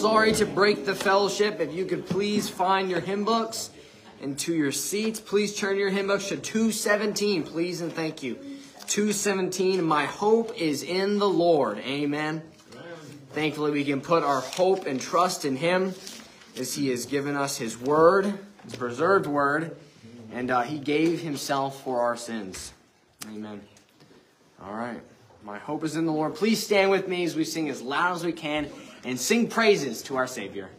Sorry to break the fellowship. If you could please find your hymn books into your seats. Please turn your hymn books to 217, please and thank you. 217, my hope is in the Lord. Amen. Thankfully, we can put our hope and trust in Him as He has given us His word, His preserved word, and uh, He gave Himself for our sins. Amen. All right. My hope is in the Lord. Please stand with me as we sing as loud as we can and sing praises to our Savior.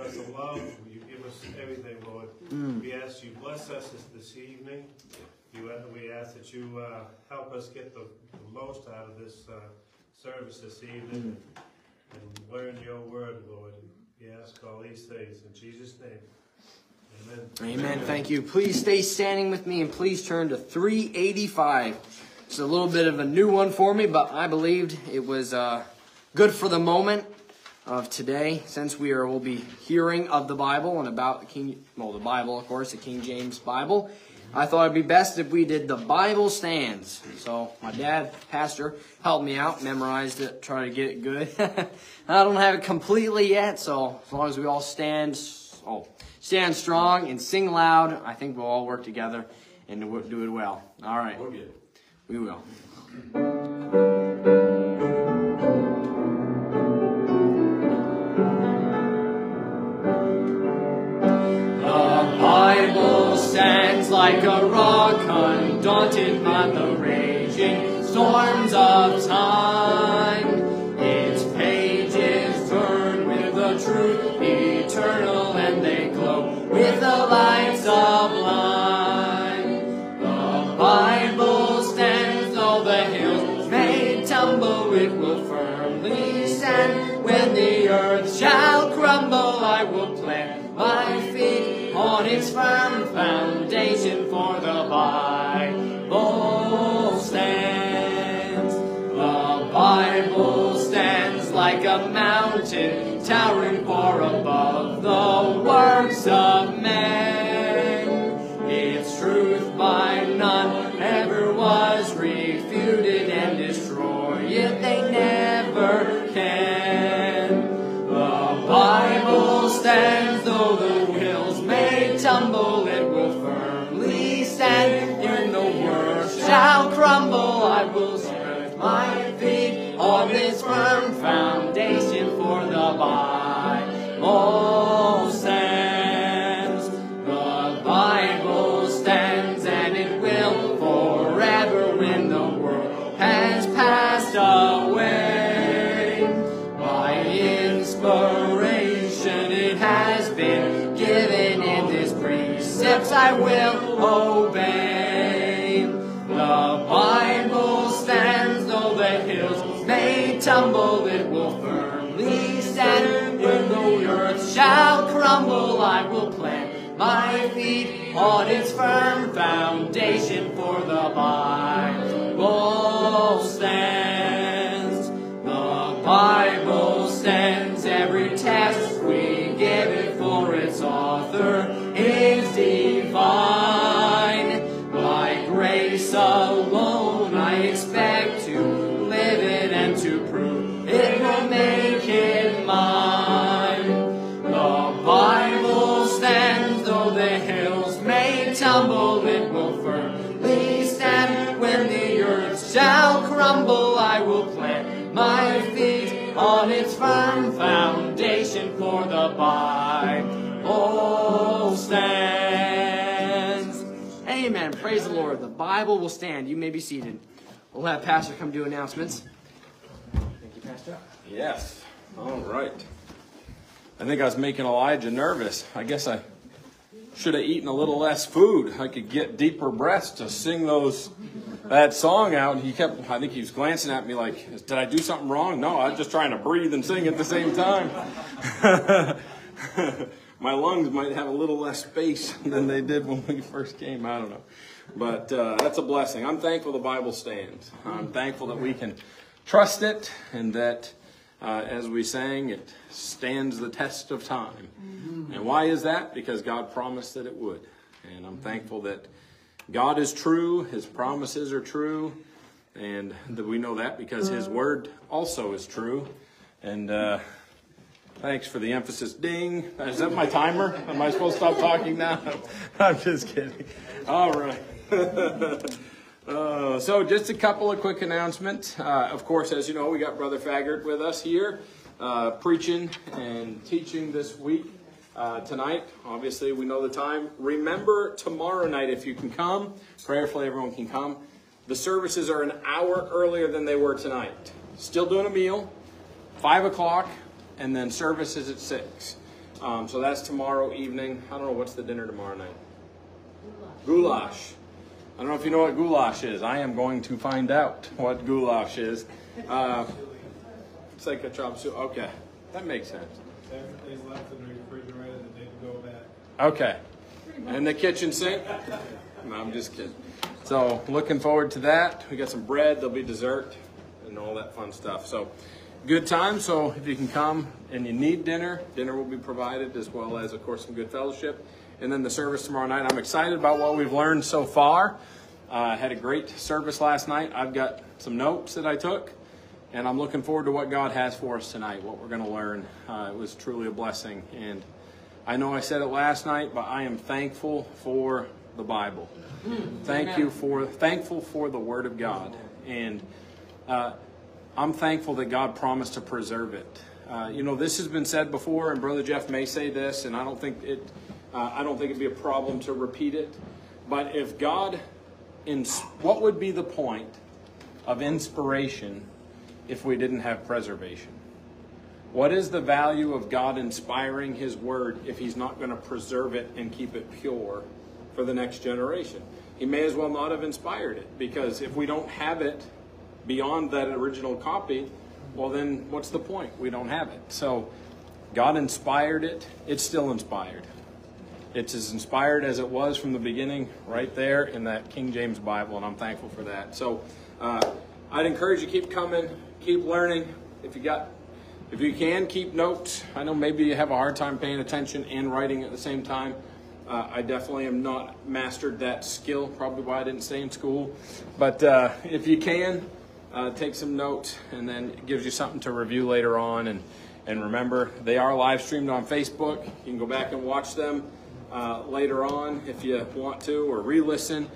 Us the love. You give us everything, Lord. Mm. We ask you bless us this, this evening. You, we ask that you uh, help us get the, the most out of this uh, service this evening mm. and learn your word, Lord. We ask all these things in Jesus' name. Amen. Amen. Thank you. Please stay standing with me and please turn to 385. It's a little bit of a new one for me, but I believed it was uh, good for the moment of today, since we are will be hearing of the Bible and about the King, well, the Bible, of course, the King James Bible. I thought it'd be best if we did the Bible stands. So my dad, pastor, helped me out, memorized it, tried to get it good. I don't have it completely yet, so as long as we all stand, oh, stand strong and sing loud, I think we'll all work together and do it well. All right. We will. Like a rock undaunted by the raging storms of time. Its pages burn with the truth eternal and they glow with the lights of life. The Bible stands though the hills may tumble, it will firmly stand. When the earth shall of men. Its truth by none ever was refuted and destroyed, yet they never can. The Bible stands, though the hills may tumble, it will firmly stand. In the world shall crumble, I will set my feet on this firm foundation for the Bible I will obey. The Bible stands though the hills may tumble, it will firmly stand. When the earth shall crumble, I will plant my feet on its firm foundation for the Bible stands. Bible will stand. You may be seated. We'll have Pastor come do announcements. Thank you, Pastor. Yes. All right. I think I was making Elijah nervous. I guess I should have eaten a little less food. I could get deeper breaths to sing those that song out. He kept. I think he was glancing at me like, "Did I do something wrong?" No, I was just trying to breathe and sing at the same time. My lungs might have a little less space than they did when we first came. I don't know, but uh, that's a blessing. I'm thankful the Bible stands. I'm thankful that we can trust it and that uh, as we sang, it stands the test of time. And why is that? Because God promised that it would. And I'm thankful that God is true, His promises are true, and that we know that because His word also is true. And uh, thanks for the emphasis. Ding. Is that my timer? Am I supposed to stop talking now? I'm just kidding. All right. Uh, so just a couple of quick announcements. Uh, of course, as you know, we got Brother Faggert with us here, uh, preaching and teaching this week. Uh, tonight, obviously, we know the time. Remember tomorrow night, if you can come, prayerfully everyone can come. The services are an hour earlier than they were tonight. Still doing a meal, five o'clock, and then services at six. Um, so that's tomorrow evening. I don't know what's the dinner tomorrow night. Goulash. I don't know if you know what goulash is. I am going to find out what goulash is. Uh, it's like a chop suey. Okay, that makes sense. Left in the refrigerator that didn't go back. Okay, and the kitchen sink. No, I'm just kidding. So looking forward to that. We got some bread. There'll be dessert and all that fun stuff. So good time. So if you can come and you need dinner, dinner will be provided as well as, of course, some good fellowship. And then the service tomorrow night. I'm excited about what we've learned so far. I uh, had a great service last night. I've got some notes that I took, and I'm looking forward to what God has for us tonight, what we're going to learn. Uh, it was truly a blessing. And I know I said it last night, but I am thankful for the Bible. Thank you for thankful for the Word of God, and uh, I'm thankful that God promised to preserve it. Uh, you know, this has been said before, and Brother Jeff may say this, and I don't think it. Uh, I don't think it'd be a problem to repeat it. But if God, ins- what would be the point of inspiration if we didn't have preservation? What is the value of God inspiring His Word if He's not going to preserve it and keep it pure for the next generation? He may as well not have inspired it because if we don't have it beyond that original copy, well, then what's the point? We don't have it. So God inspired it, it's still inspired. It's as inspired as it was from the beginning, right there in that King James Bible, and I'm thankful for that. So uh, I'd encourage you keep coming, keep learning. If you got if you can, keep notes. I know maybe you have a hard time paying attention and writing at the same time. Uh, I definitely am not mastered that skill, probably why I didn't stay in school. But uh, if you can, uh, take some notes, and then it gives you something to review later on. And, and remember, they are live streamed on Facebook. You can go back and watch them uh, later on if you want to, or re listen.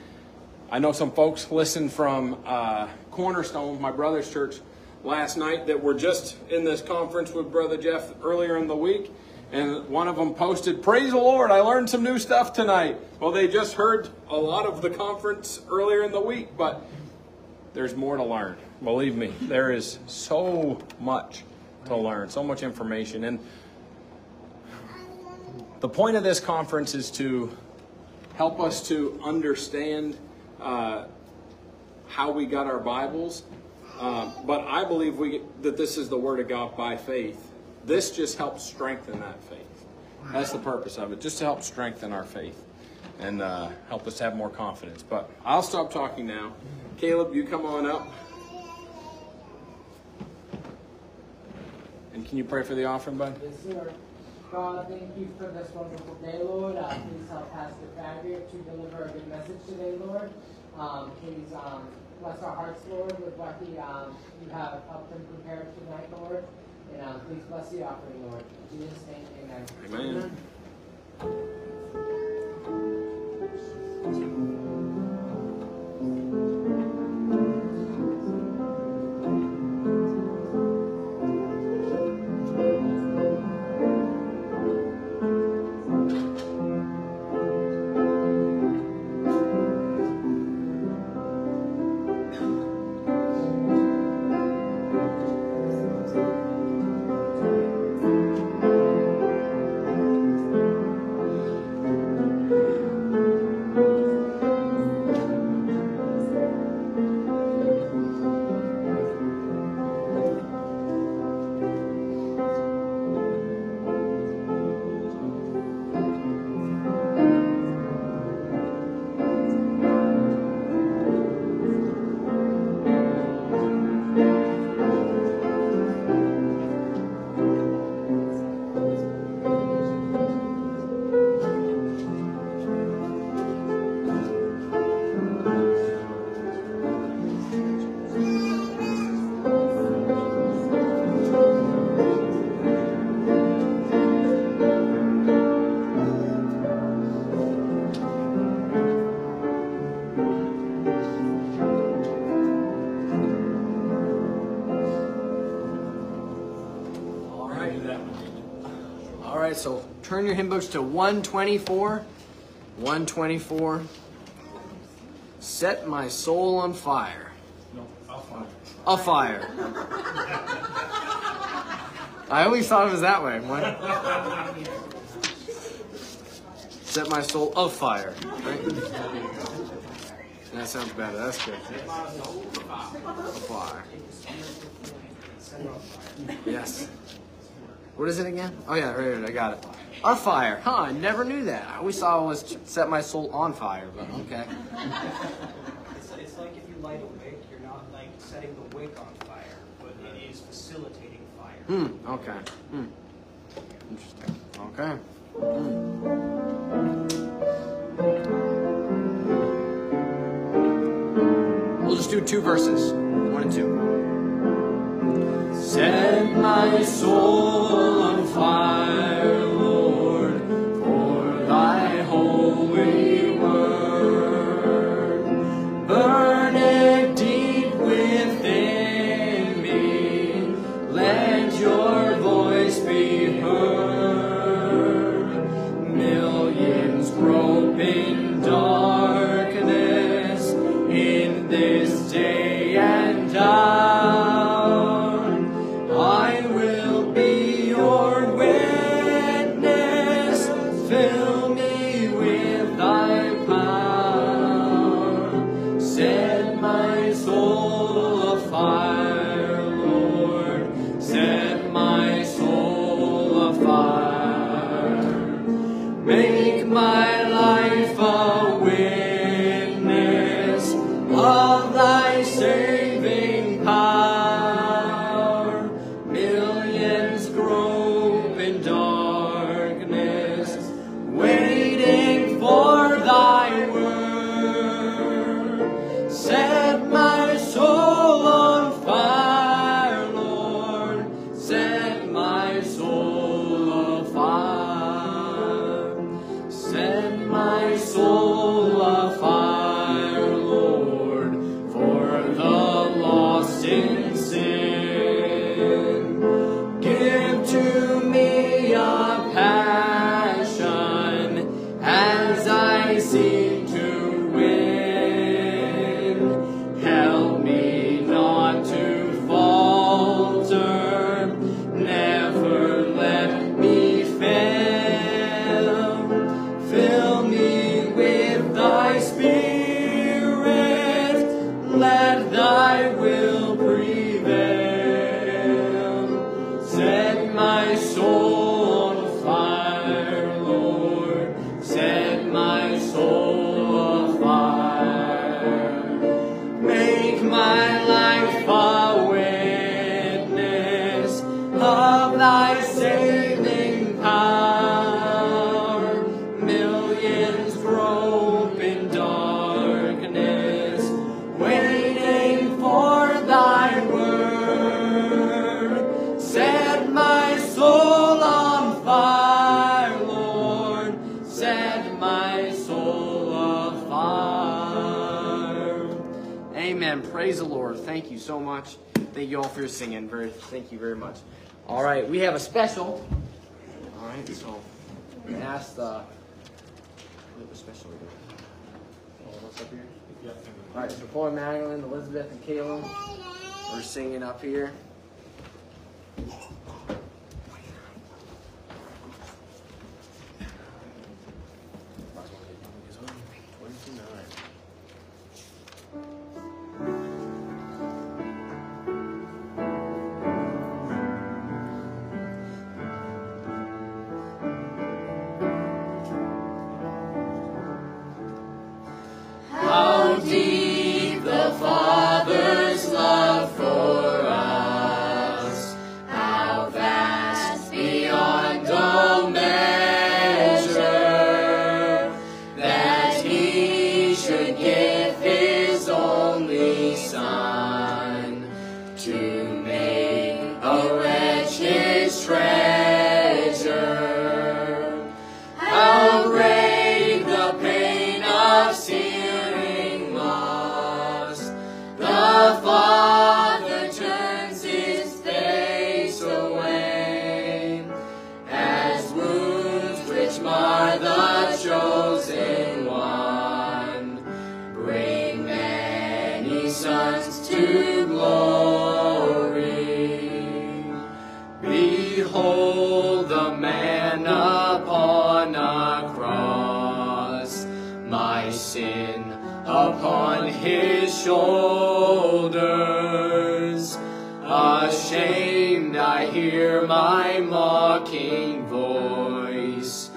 I know some folks listened from uh, Cornerstone, my brother's church, last night that were just in this conference with Brother Jeff earlier in the week. And one of them posted, Praise the Lord, I learned some new stuff tonight. Well, they just heard a lot of the conference earlier in the week, but there's more to learn. Believe me, there is so much to learn, so much information. And the point of this conference is to help us to understand uh, how we got our Bibles. Uh, but I believe we that this is the Word of God by faith. This just helps strengthen that faith. That's the purpose of it, just to help strengthen our faith and uh, help us have more confidence. But I'll stop talking now. Caleb, you come on up. And can you pray for the offering, bud? Yes, sir. God, thank you for this wonderful day, Lord. Uh, please help Pastor Fabio to deliver a good message today, Lord. Um, please um, bless our hearts, Lord, with what he, um, you have helped him prepare tonight, Lord. And um, please bless the offering, Lord. In Jesus' name, amen. Amen. All turn your hymn books to 124. 124. Set my soul on fire. A fire. I always thought it was that way. Set my soul of fire. Right? That sounds better. That's good. Fire. Yes. What is it again? Oh yeah, right, right, I got it. A fire. Huh, I never knew that. I always thought it was set my soul on fire, but okay. It's, it's like if you light a wick, you're not like setting the wick on fire, but it is facilitating fire. Hmm, okay. Hmm. Interesting. Okay. Hmm. We'll just do two verses. One and two. Set my soul on fire, for singing. Very, thank you very much. All right, we have a special. All right, so ask the. What special we? Oh, what's up here? All right, so Paul, Magdalene, Elizabeth, and Caleb. We're singing up here. Man upon a cross, my sin upon his shoulders. Ashamed, I hear my mocking voice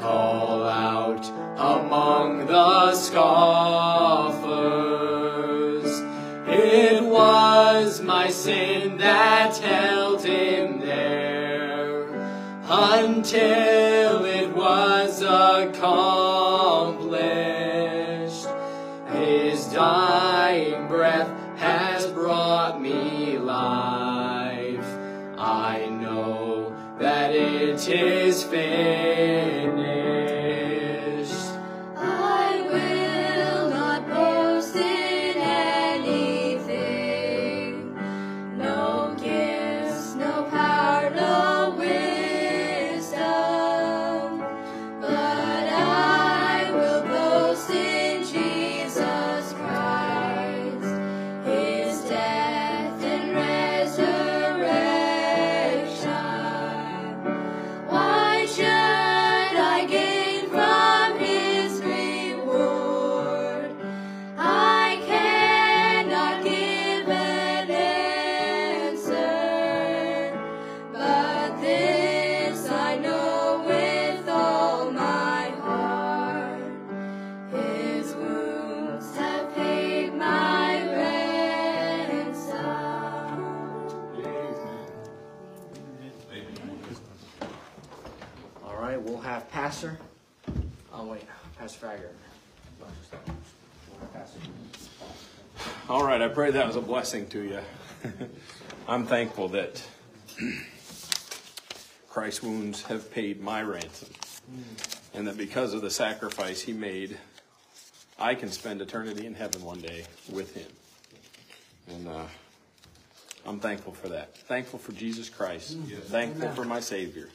call out among the scoffers. Until pray that was a blessing to you. I'm thankful that Christ's wounds have paid my ransom. And that because of the sacrifice he made, I can spend eternity in heaven one day with him. And uh, I'm thankful for that. Thankful for Jesus Christ. Thankful for my Savior.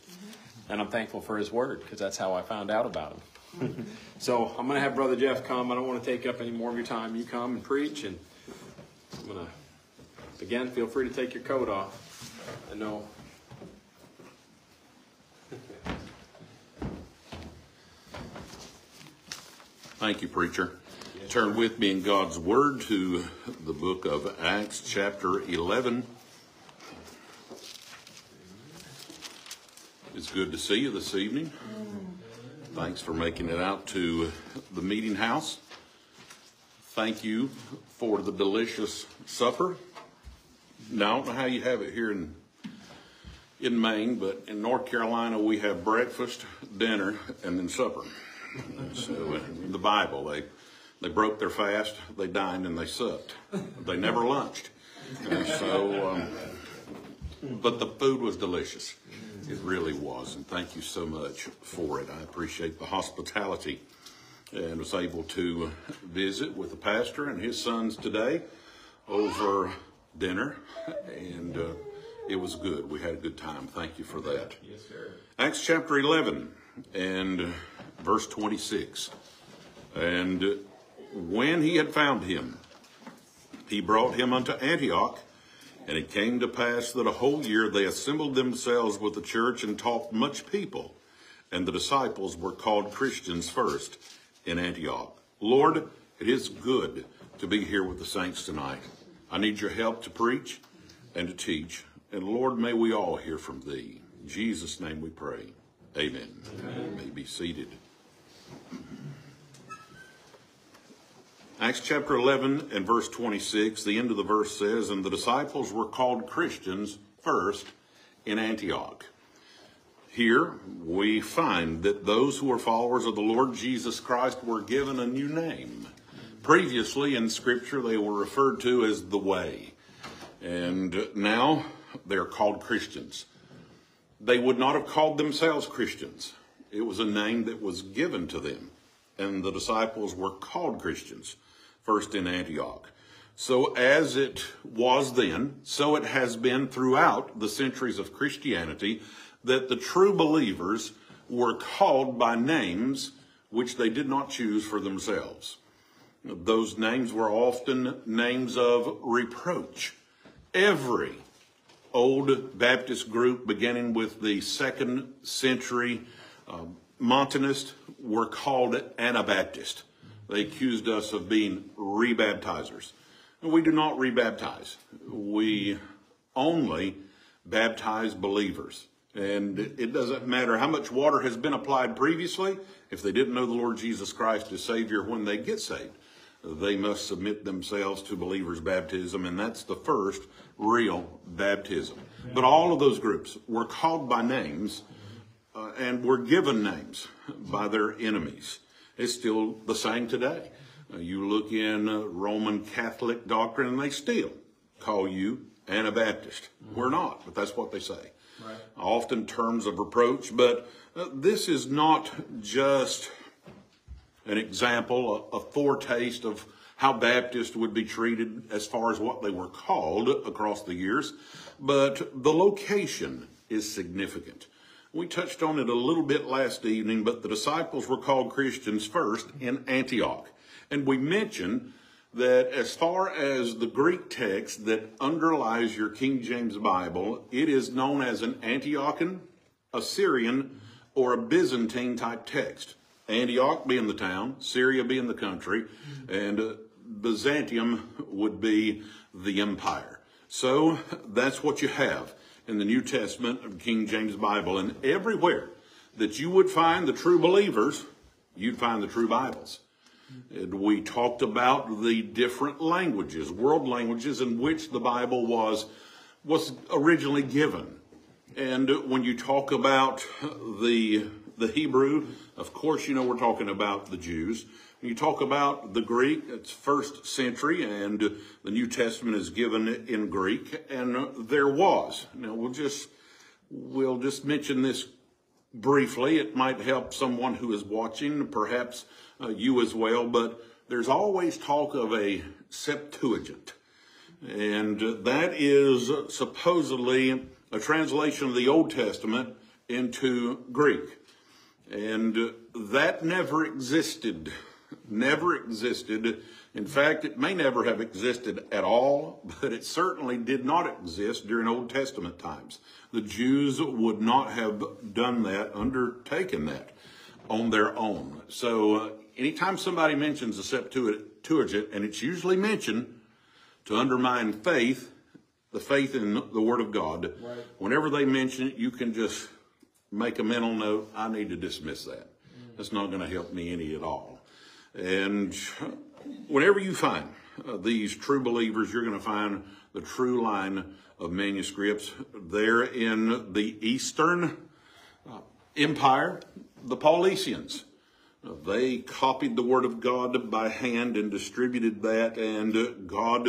And I'm thankful for his word because that's how I found out about him. so I'm going to have Brother Jeff come. I don't want to take up any more of your time. You come and preach, and I'm to, again, feel free to take your coat off. I know. Thank you, preacher. Turn with me in God's Word to the book of Acts, chapter 11. It's good to see you this evening. Thanks for making it out to the meeting house. Thank you for the delicious supper. Now, I don't know how you have it here in in Maine, but in North Carolina we have breakfast, dinner, and then supper. So uh, in the Bible, they they broke their fast, they dined, and they supped. They never lunched. And so, um, but the food was delicious. It really was, and thank you so much for it. I appreciate the hospitality, and was able to visit with the pastor and his sons today over dinner, and uh, it was good. We had a good time. Thank you for that. Yes, sir. Acts chapter 11 and verse 26. And when he had found him, he brought him unto Antioch. And it came to pass that a whole year they assembled themselves with the church and taught much people. And the disciples were called Christians first in Antioch. Lord, it is good to be here with the saints tonight. I need your help to preach and to teach. And Lord, may we all hear from thee. In Jesus' name we pray. Amen. Amen. May be seated. Acts chapter 11 and verse 26, the end of the verse says, And the disciples were called Christians first in Antioch. Here we find that those who are followers of the Lord Jesus Christ were given a new name. Previously in Scripture, they were referred to as the Way. And now they're called Christians. They would not have called themselves Christians. It was a name that was given to them. And the disciples were called Christians first in Antioch. So as it was then, so it has been throughout the centuries of Christianity that the true believers were called by names which they did not choose for themselves. Those names were often names of reproach. Every old Baptist group, beginning with the second century uh, Montanists, were called Anabaptist. They accused us of being rebaptizers. We do not rebaptize. We only baptize believers. And it doesn't matter how much water has been applied previously, if they didn't know the Lord Jesus Christ as Savior when they get saved, they must submit themselves to believers' baptism, and that's the first real baptism. But all of those groups were called by names uh, and were given names by their enemies. It's still the same today. Uh, you look in uh, Roman Catholic doctrine and they still call you Anabaptist. We're not, but that's what they say. Right. Often terms of reproach, but uh, this is not just an example, a, a foretaste of how Baptists would be treated as far as what they were called across the years, but the location is significant. We touched on it a little bit last evening, but the disciples were called Christians first in Antioch. And we mentioned that as far as the Greek text that underlies your King James Bible, it is known as an Antiochian, Assyrian, or a Byzantine type text. Antioch being the town, Syria being the country, and uh, Byzantium would be the empire. So that's what you have in the New Testament of King James Bible. And everywhere that you would find the true believers, you'd find the true Bibles. And we talked about the different languages, world languages in which the Bible was, was originally given. And when you talk about the, the Hebrew, of course, you know we're talking about the Jews. When you talk about the Greek, it's first century, and the New Testament is given in Greek, and there was. Now we'll just we'll just mention this briefly. It might help someone who is watching, perhaps uh, you as well. But there's always talk of a Septuagint, and that is supposedly a translation of the Old Testament into Greek, and that never existed never existed. In fact, it may never have existed at all, but it certainly did not exist during Old Testament times. The Jews would not have done that, undertaken that on their own. So uh, anytime somebody mentions the Septuagint, and it's usually mentioned to undermine faith, the faith in the Word of God, right. whenever they mention it, you can just make a mental note, I need to dismiss that. Mm. That's not going to help me any at all. And whenever you find uh, these true believers, you're going to find the true line of manuscripts there in the Eastern uh, Empire, the Paulicians. They copied the Word of God by hand and distributed that, and God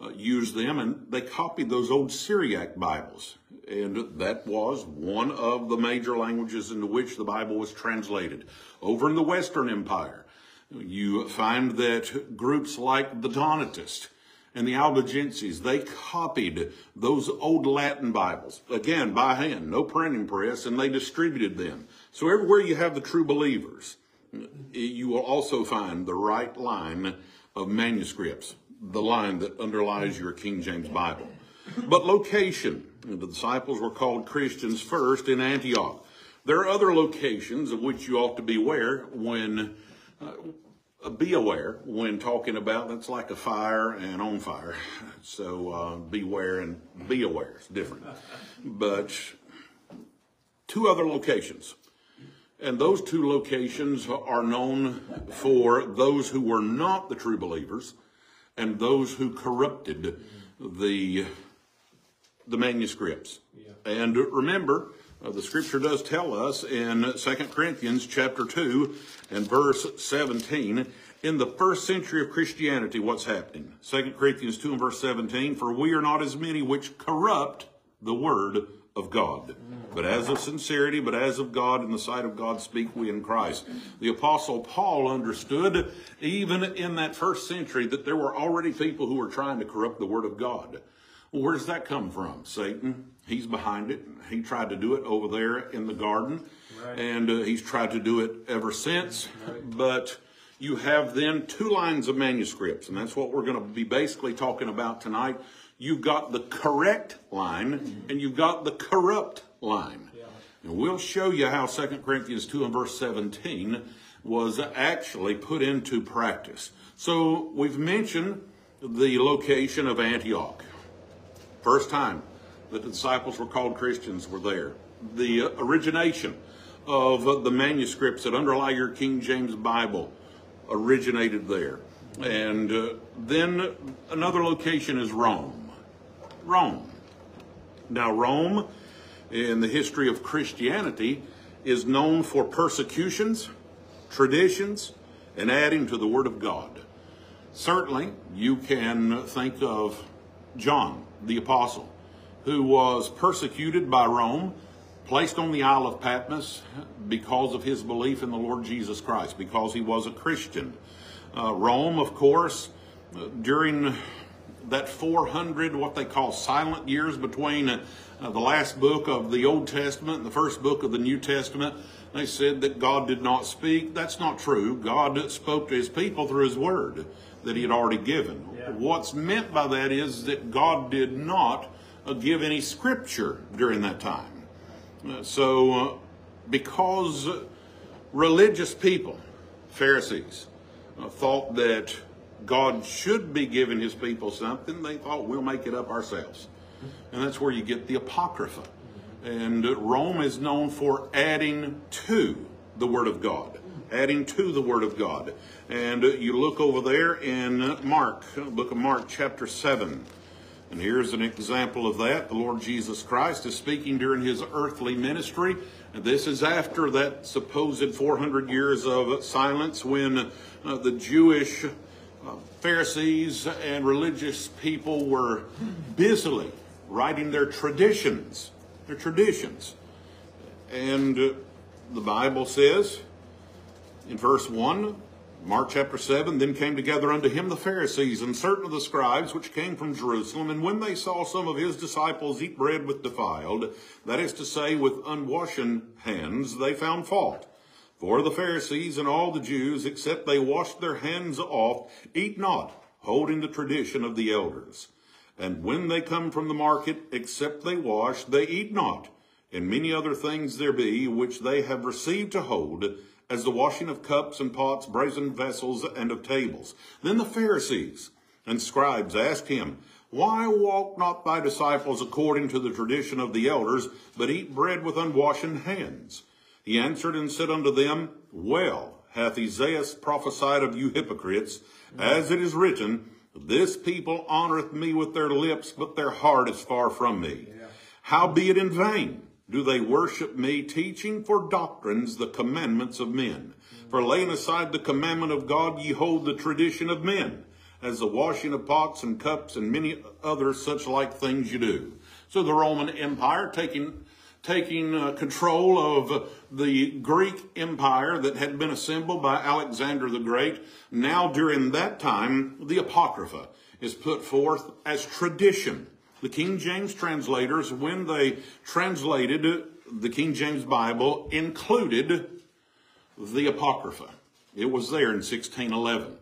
uh, used them, and they copied those old Syriac Bibles. And that was one of the major languages into which the Bible was translated. Over in the Western Empire, you find that groups like the Donatists and the Albigenses, they copied those old Latin Bibles, again, by hand, no printing press, and they distributed them. So everywhere you have the true believers, you will also find the right line of manuscripts, the line that underlies your King James Bible. But location, the disciples were called Christians first in Antioch. There are other locations of which you ought to be aware when uh, be aware when talking about that's like a fire and on fire. So uh, beware and be aware. It's different. But two other locations. And those two locations are known for those who were not the true believers and those who corrupted the, the manuscripts. And remember, uh, the scripture does tell us in 2 Corinthians chapter 2 and verse 17, in the first century of Christianity, what's happening? 2 Corinthians 2 and verse 17, for we are not as many which corrupt the word of God. But as of sincerity, but as of God, in the sight of God, speak we in Christ. The Apostle Paul understood, even in that first century, that there were already people who were trying to corrupt the Word of God. Well, where does that come from? Satan. He's behind it. He tried to do it over there in the garden, right. and uh, he's tried to do it ever since. Right. But you have then two lines of manuscripts, and that's what we're going to be basically talking about tonight. You've got the correct line, and you've got the corrupt line. Yeah. And we'll show you how 2 Corinthians 2 and verse 17 was actually put into practice. So we've mentioned the location of Antioch. First time the disciples were called Christians were there. The origination of the manuscripts that underlie your King James Bible originated there. And uh, then another location is Rome. Rome. Now, Rome, in the history of Christianity, is known for persecutions, traditions, and adding to the Word of God. Certainly, you can think of John the Apostle who was persecuted by Rome, placed on the Isle of Patmos because of his belief in the Lord Jesus Christ, because he was a Christian. Uh, Rome, of course, uh, during that 400, what they call silent years between uh, the last book of the Old Testament and the first book of the New Testament, they said that God did not speak. That's not true. God spoke to his people through his word that he had already given. Yeah. What's meant by that is that God did not uh, give any scripture during that time. Uh, so, uh, because religious people, Pharisees, uh, thought that God should be giving his people something, they thought we'll make it up ourselves. And that's where you get the Apocrypha. And Rome is known for adding to the Word of God, adding to the Word of God. And you look over there in Mark, book of Mark, chapter 7. And here's an example of that. The Lord Jesus Christ is speaking during his earthly ministry. And this is after that supposed 400 years of silence when uh, the Jewish Pharisees and religious people were busily writing their traditions. Their traditions. And uh, the Bible says in verse 1 Mark chapter 7 Then came together unto him the Pharisees and certain of the scribes which came from Jerusalem. And when they saw some of his disciples eat bread with defiled, that is to say, with unwashen hands, they found fault. For the Pharisees and all the Jews, except they washed their hands off, eat not, holding the tradition of the elders. And when they come from the market, except they wash, they eat not. And many other things there be, which they have received to hold, as the washing of cups and pots, brazen vessels, and of tables. Then the Pharisees and scribes asked him, Why walk not thy disciples according to the tradition of the elders, but eat bread with unwashen hands? He answered and said unto them, Well hath Isaiah prophesied of you hypocrites, as it is written, This people honoreth me with their lips, but their heart is far from me. Yeah. Howbeit in vain do they worship me, teaching for doctrines the commandments of men. For laying aside the commandment of God, ye hold the tradition of men, as the washing of pots and cups and many other such like things you do. So the Roman Empire taking taking uh, control of the Greek Empire that had been assembled by Alexander the Great. Now, during that time, the Apocrypha is put forth as tradition. The King James translators, when they translated the King James Bible, included the Apocrypha. It was there in 1611.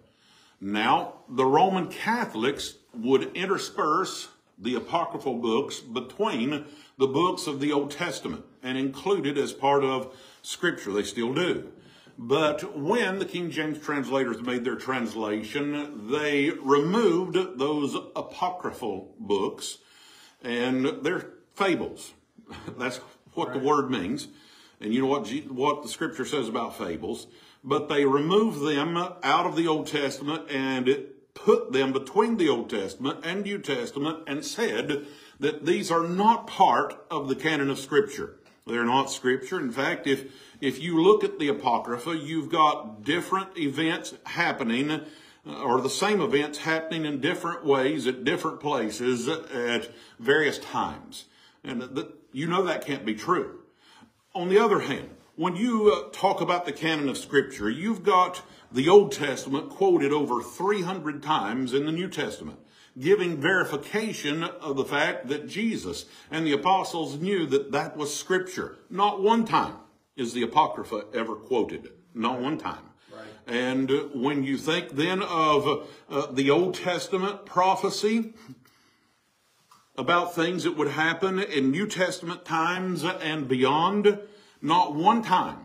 Now, the Roman Catholics would intersperse the apocryphal books between the books of the Old Testament and include it as part of Scripture. They still do. But when the King James translators made their translation, they removed those apocryphal books and they're fables. That's what the word means. And you know what, what the scripture says about fables. But they removed them out of the Old Testament and it put them between the Old Testament and New Testament and said that these are not part of the canon of Scripture. They're not Scripture. In fact, if, if you look at the Apocrypha, you've got different events happening, uh, or the same events happening in different ways at different places at various times. And the, you know that can't be true. On the other hand, when you uh, talk about the canon of Scripture, you've got the Old Testament quoted over 300 times in the New Testament, giving verification of the fact that Jesus and the apostles knew that that was Scripture. Not one time is the Apocrypha ever quoted. Not one time. Right. And when you think then of uh, the Old Testament prophecy, about things that would happen in New Testament times and beyond, not one time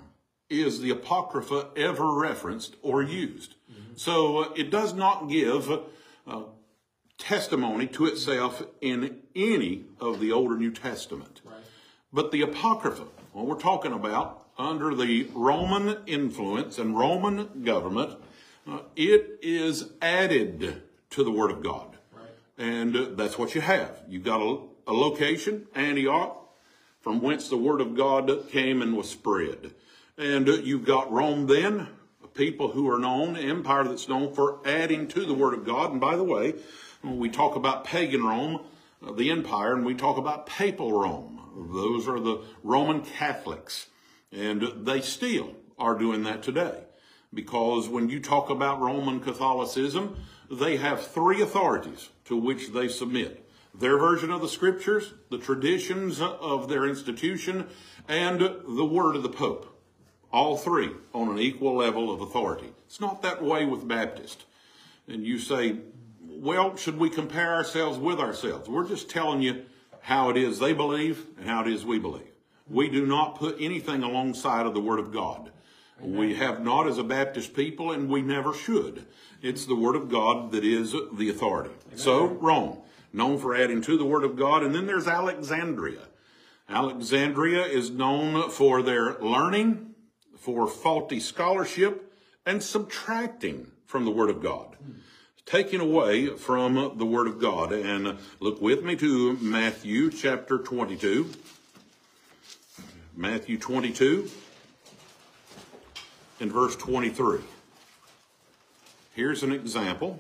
is the Apocrypha ever referenced or used. Mm-hmm. So uh, it does not give uh, testimony to itself in any of the older New Testament. Right. But the Apocrypha, what we're talking about, under the Roman influence and Roman government, uh, it is added to the Word of God. And uh, that's what you have. You've got a, a location, Antioch, from whence the word of God came and was spread. And uh, you've got Rome then, a people who are known, empire that's known for adding to the word of God. And by the way, we talk about pagan Rome, uh, the empire, and we talk about papal Rome, those are the Roman Catholics. And they still are doing that today. Because when you talk about Roman Catholicism, they have three authorities to which they submit their version of the scriptures, the traditions of their institution, and the word of the Pope. All three on an equal level of authority. It's not that way with Baptist. And you say, well, should we compare ourselves with ourselves? We're just telling you how it is they believe and how it is we believe. We do not put anything alongside of the Word of God. We have not as a Baptist people, and we never should. It's the Word of God that is the authority. Amen. So, Rome, known for adding to the Word of God. And then there's Alexandria. Alexandria is known for their learning, for faulty scholarship, and subtracting from the Word of God. Hmm. Taking away from the Word of God. And look with me to Matthew chapter 22. Matthew 22 and verse 23. Here's an example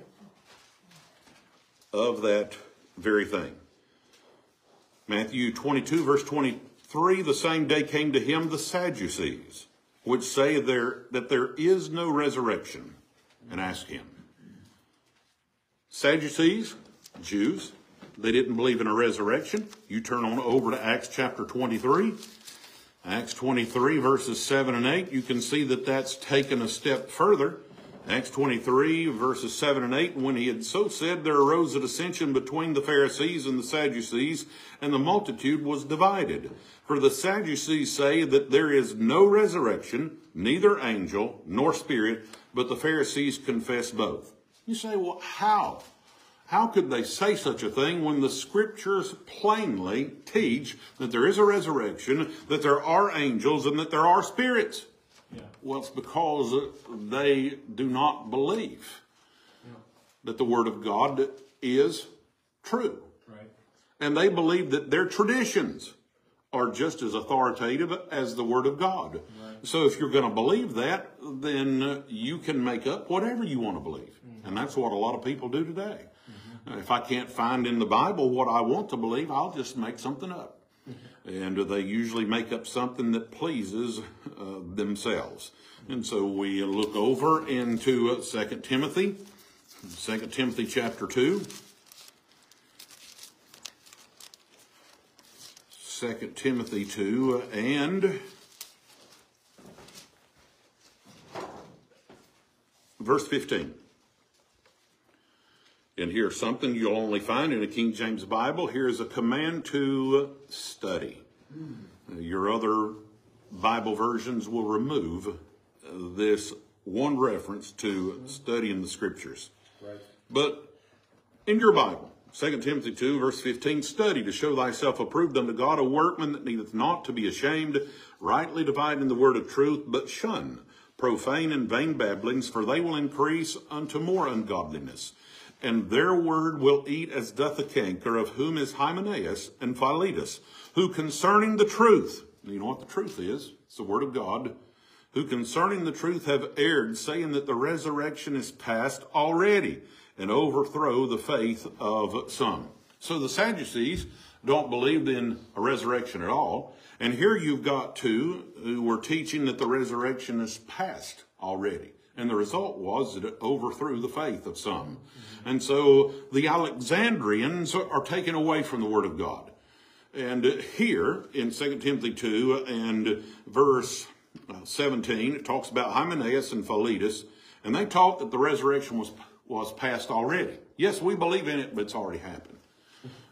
of that very thing. Matthew 22, verse 23 The same day came to him the Sadducees, which say there, that there is no resurrection, and asked him. Sadducees, Jews, they didn't believe in a resurrection. You turn on over to Acts chapter 23. Acts 23, verses 7 and 8, you can see that that's taken a step further. Acts 23, verses 7 and 8, when he had so said, there arose a dissension between the Pharisees and the Sadducees, and the multitude was divided. For the Sadducees say that there is no resurrection, neither angel nor spirit, but the Pharisees confess both. You say, well, how? How could they say such a thing when the scriptures plainly teach that there is a resurrection, that there are angels, and that there are spirits? Yeah. Well, it's because they do not believe yeah. that the Word of God is true. Right. And they believe that their traditions are just as authoritative as the Word of God. So if you're going to believe that, then uh, you can make up whatever you want to believe. Mm-hmm. And that's what a lot of people do today. Mm-hmm. If I can't find in the Bible what I want to believe, I'll just make something up. Mm-hmm. And they usually make up something that pleases uh, themselves. And so we look over into uh, 2 Timothy, 2 Timothy chapter 2. 2 Timothy 2 uh, and verse 15. And here's something you'll only find in a King James Bible. Here's a command to study. Your other Bible versions will remove this one reference to studying the scriptures. Right. But in your Bible, 2 Timothy 2, verse 15, study to show thyself approved unto God, a workman that needeth not to be ashamed, rightly dividing the word of truth, but shun profane and vain babblings, for they will increase unto more ungodliness. And their word will eat as doth a canker, of whom is Hymenaeus and Philetus, who concerning the truth, you know what the truth is? It's the word of God, who concerning the truth have erred, saying that the resurrection is past already, and overthrow the faith of some. So the Sadducees don't believe in a resurrection at all. And here you've got two who were teaching that the resurrection is past already. And the result was that it overthrew the faith of some. And so the Alexandrians are taken away from the Word of God. And here in 2 Timothy 2 and verse uh, 17, it talks about Hymenaeus and Philetus, and they taught that the resurrection was, was past already. Yes, we believe in it, but it's already happened.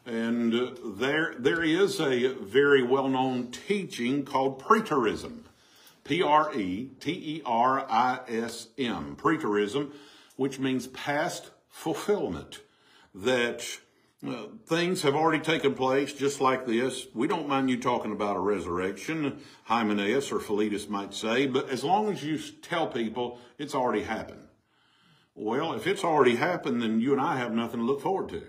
And uh, there, there is a very well-known teaching called preterism. P-R-E-T-E-R-I-S-M. Preterism, which means past fulfillment. That uh, things have already taken place just like this. We don't mind you talking about a resurrection, Hymenaeus or Philetus might say, but as long as you tell people it's already happened. Well, if it's already happened, then you and I have nothing to look forward to.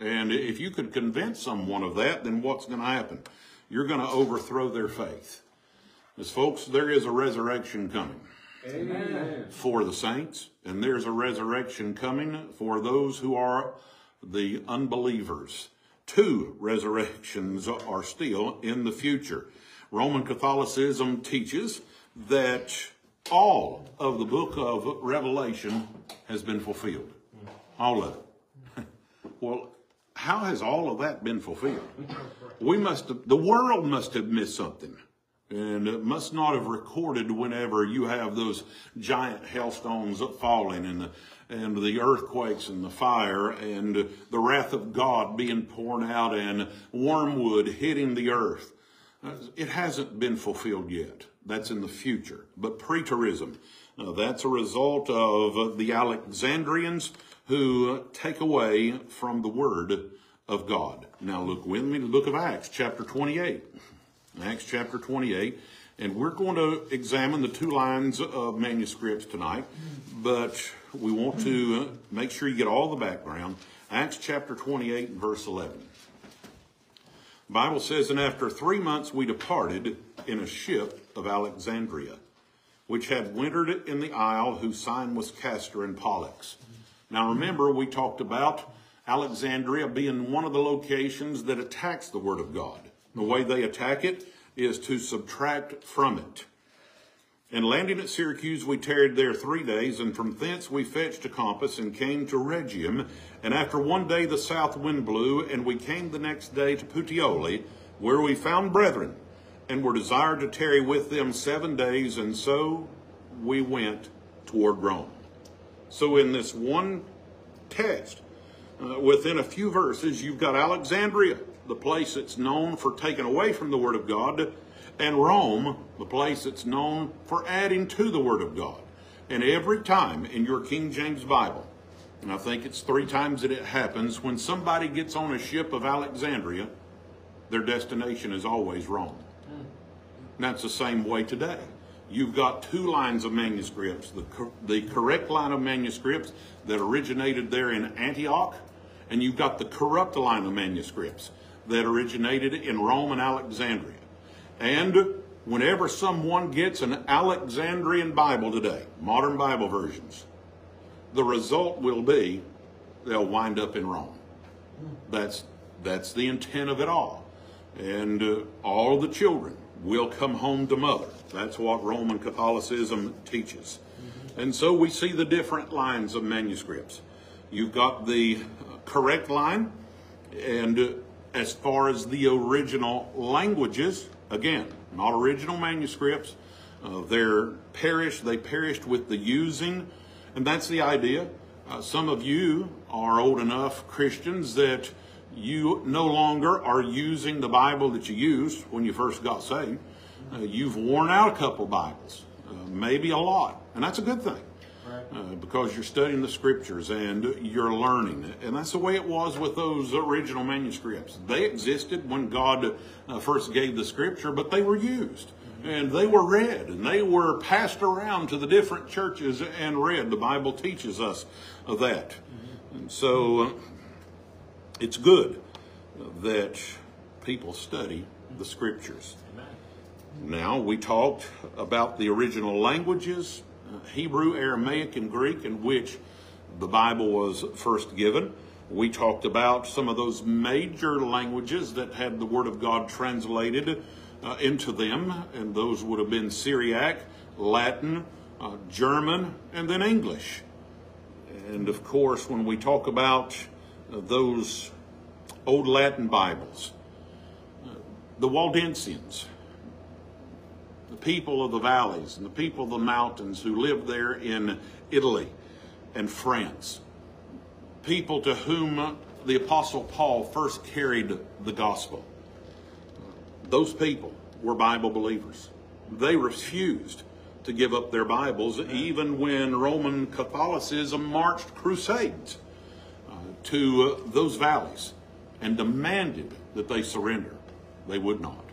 And if you could convince someone of that, then what's going to happen? You're going to overthrow their faith. As folks, there is a resurrection coming. Amen. For the saints, and there's a resurrection coming for those who are the unbelievers. Two resurrections are still in the future. Roman Catholicism teaches that all of the book of Revelation has been fulfilled. All of it. well, how has all of that been fulfilled? We must have, the world must have missed something. And it must not have recorded whenever you have those giant hailstones falling and the, and the earthquakes and the fire and the wrath of God being poured out and wormwood hitting the earth. It hasn't been fulfilled yet. That's in the future. But preterism, uh, that's a result of the Alexandrians who take away from the word of God. Now look with me to the book of Acts, chapter 28. Acts chapter 28. And we're going to examine the two lines of manuscripts tonight, but we want to make sure you get all the background. Acts chapter 28 and verse 11. The Bible says, And after three months we departed in a ship of Alexandria, which had wintered in the isle, whose sign was Castor and Pollux. Now remember, we talked about Alexandria being one of the locations that attacks the Word of God. The way they attack it is to subtract from it. And landing at Syracuse, we tarried there three days, and from thence we fetched a compass and came to Rhegium. And after one day the south wind blew, and we came the next day to Puteoli, where we found brethren, and were desired to tarry with them seven days, and so we went toward Rome. So in this one text, uh, within a few verses, you've got Alexandria, the place that's known for taking away from the Word of God, and Rome, the place that's known for adding to the Word of God. And every time in your King James Bible, and I think it's three times that it happens, when somebody gets on a ship of Alexandria, their destination is always Rome. And that's the same way today. You've got two lines of manuscripts. The, cor- the correct line of manuscripts that originated there in Antioch, and you've got the corrupt line of manuscripts that originated in Rome and Alexandria. And whenever someone gets an Alexandrian Bible today, modern Bible versions, the result will be they'll wind up in Rome. That's, that's the intent of it all. And uh, all the children will come home to mother. That's what Roman Catholicism teaches. And so we see the different lines of manuscripts. You've got the correct line, and as far as the original languages, again, not original manuscripts, uh, they're perished, they perished with the using, and that's the idea. Uh, some of you are old enough Christians that you no longer are using the Bible that you used when you first got saved. Uh, you've worn out a couple Bibles, uh, maybe a lot, and that's a good thing. Uh, because you're studying the scriptures and you're learning. And that's the way it was with those original manuscripts. They existed when God uh, first gave the scripture, but they were used. And they were read and they were passed around to the different churches and read. The Bible teaches us of that. And so uh, it's good that people study the scriptures. Now, we talked about the original languages Hebrew, Aramaic, and Greek in which the Bible was first given. We talked about some of those major languages that had the Word of God translated uh, into them, and those would have been Syriac, Latin, uh, German, and then English. And of course, when we talk about uh, those old Latin Bibles, uh, the Waldensians, the people of the valleys and the people of the mountains who lived there in Italy and France, people to whom the Apostle Paul first carried the gospel. Those people were Bible believers. They refused to give up their Bibles even when Roman Catholicism marched crusades uh, to those valleys and demanded that they surrender. They would not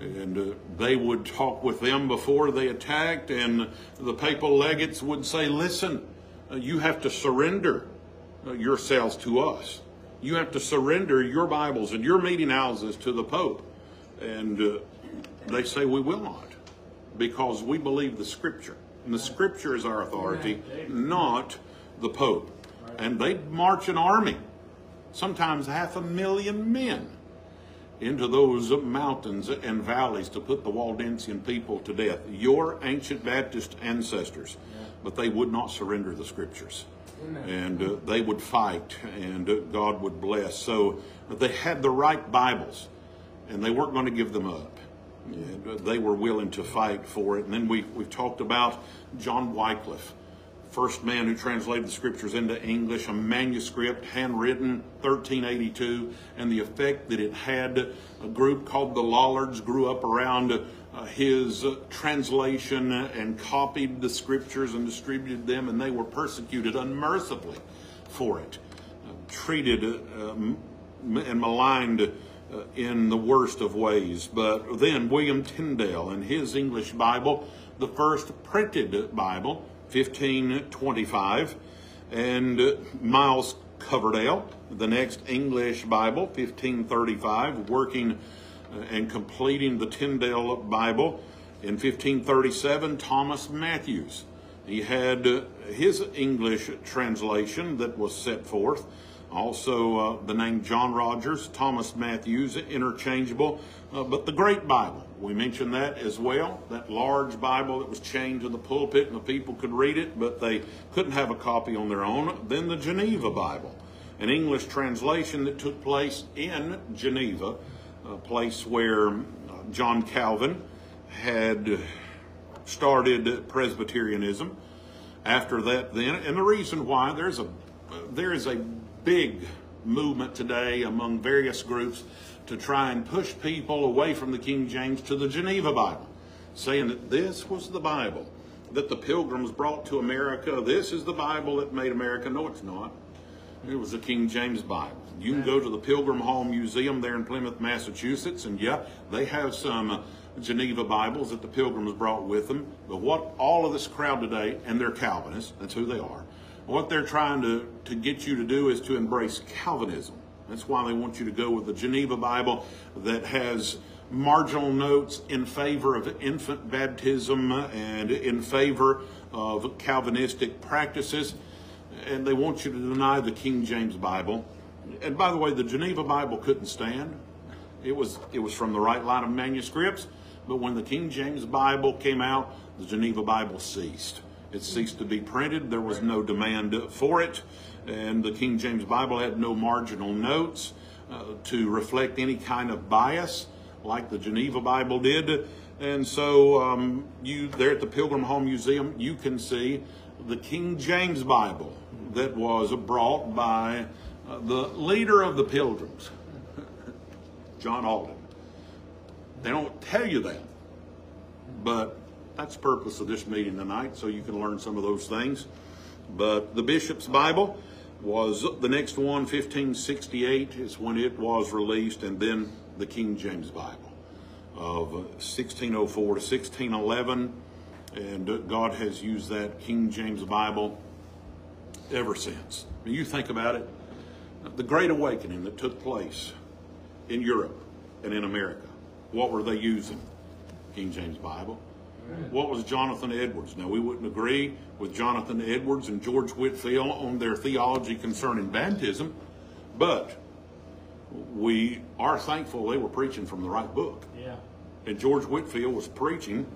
and uh, they would talk with them before they attacked, and the papal legates would say, Listen, uh, you have to surrender uh, yourselves to us. You have to surrender your Bibles and your meeting houses to the Pope. And uh, they say, We will not, because we believe the Scripture. And the Scripture is our authority, not the Pope. And they'd march an army, sometimes half a million men into those mountains and valleys to put the Waldensian people to death, your ancient Baptist ancestors. But they would not surrender the scriptures. Amen. And uh, they would fight, and uh, God would bless. So they had the right Bibles, and they weren't going to give them up. And, uh, they were willing to fight for it. And then we, we talked about John Wycliffe first man who translated the scriptures into English, a manuscript, handwritten, 1382, and the effect that it had. A group called the Lollards grew up around uh, his uh, translation and copied the scriptures and distributed them, and they were persecuted unmercifully for it, uh, treated uh, and maligned uh, in the worst of ways. But then William Tyndale, in his English Bible, the first printed Bible, 1525, and Miles Coverdale, the next English Bible, 1535, working uh, and completing the Tyndale Bible. In 1537, Thomas Matthews. He had uh, his English translation that was set forth. Also, uh, the name John Rogers, Thomas Matthews, interchangeable. Uh, but the Great Bible, we mentioned that as well. That large Bible that was chained to the pulpit and the people could read it, but they couldn't have a copy on their own. Then the Geneva Bible, an English translation that took place in Geneva, a place where uh, John Calvin had started Presbyterianism. After that, then, and the reason why there's a there is a big movement today among various groups to try and push people away from the King James to the Geneva Bible, saying that this was the Bible that the pilgrims brought to America. This is the Bible that made America. No, it's not. It was the King James Bible. You can go to the Pilgrim Hall Museum there in Plymouth, Massachusetts, and yeah, they have some uh, Geneva Bibles that the pilgrims brought with them. But what all of this crowd today, and they're Calvinists, that's who they are, what they're trying to, to get you to do is to embrace Calvinism. That's why they want you to go with the Geneva Bible that has marginal notes in favor of infant baptism and in favor of Calvinistic practices. And they want you to deny the King James Bible. And by the way, the Geneva Bible couldn't stand. It was, it was from the right line of manuscripts. But when the King James Bible came out, the Geneva Bible ceased. It ceased to be printed. There was no demand for it and the King James Bible had no marginal notes. uh, to reflect any kind of bias like the Geneva Bible did. And so um, you there at the Pilgrim Hall Museum, you can see the King James Bible that was brought by uh, the leader of the Pilgrims, John Alden. They don't tell you that, but that's the purpose of this meeting tonight, so you can learn some of those things. But the Bishop's Bible was the next one, 1568 is when it was released, and then the King James Bible of 1604 to 1611. And uh, God has used that King James Bible ever since. You think about it, the Great Awakening that took place in Europe and in America, what were they using? King James Bible. What was Jonathan Edwards? Now, we wouldn't agree with Jonathan Edwards and George Whitefield on their theology concerning baptism, but we are thankful they were preaching from the right book. Yeah. And George Whitefield was preaching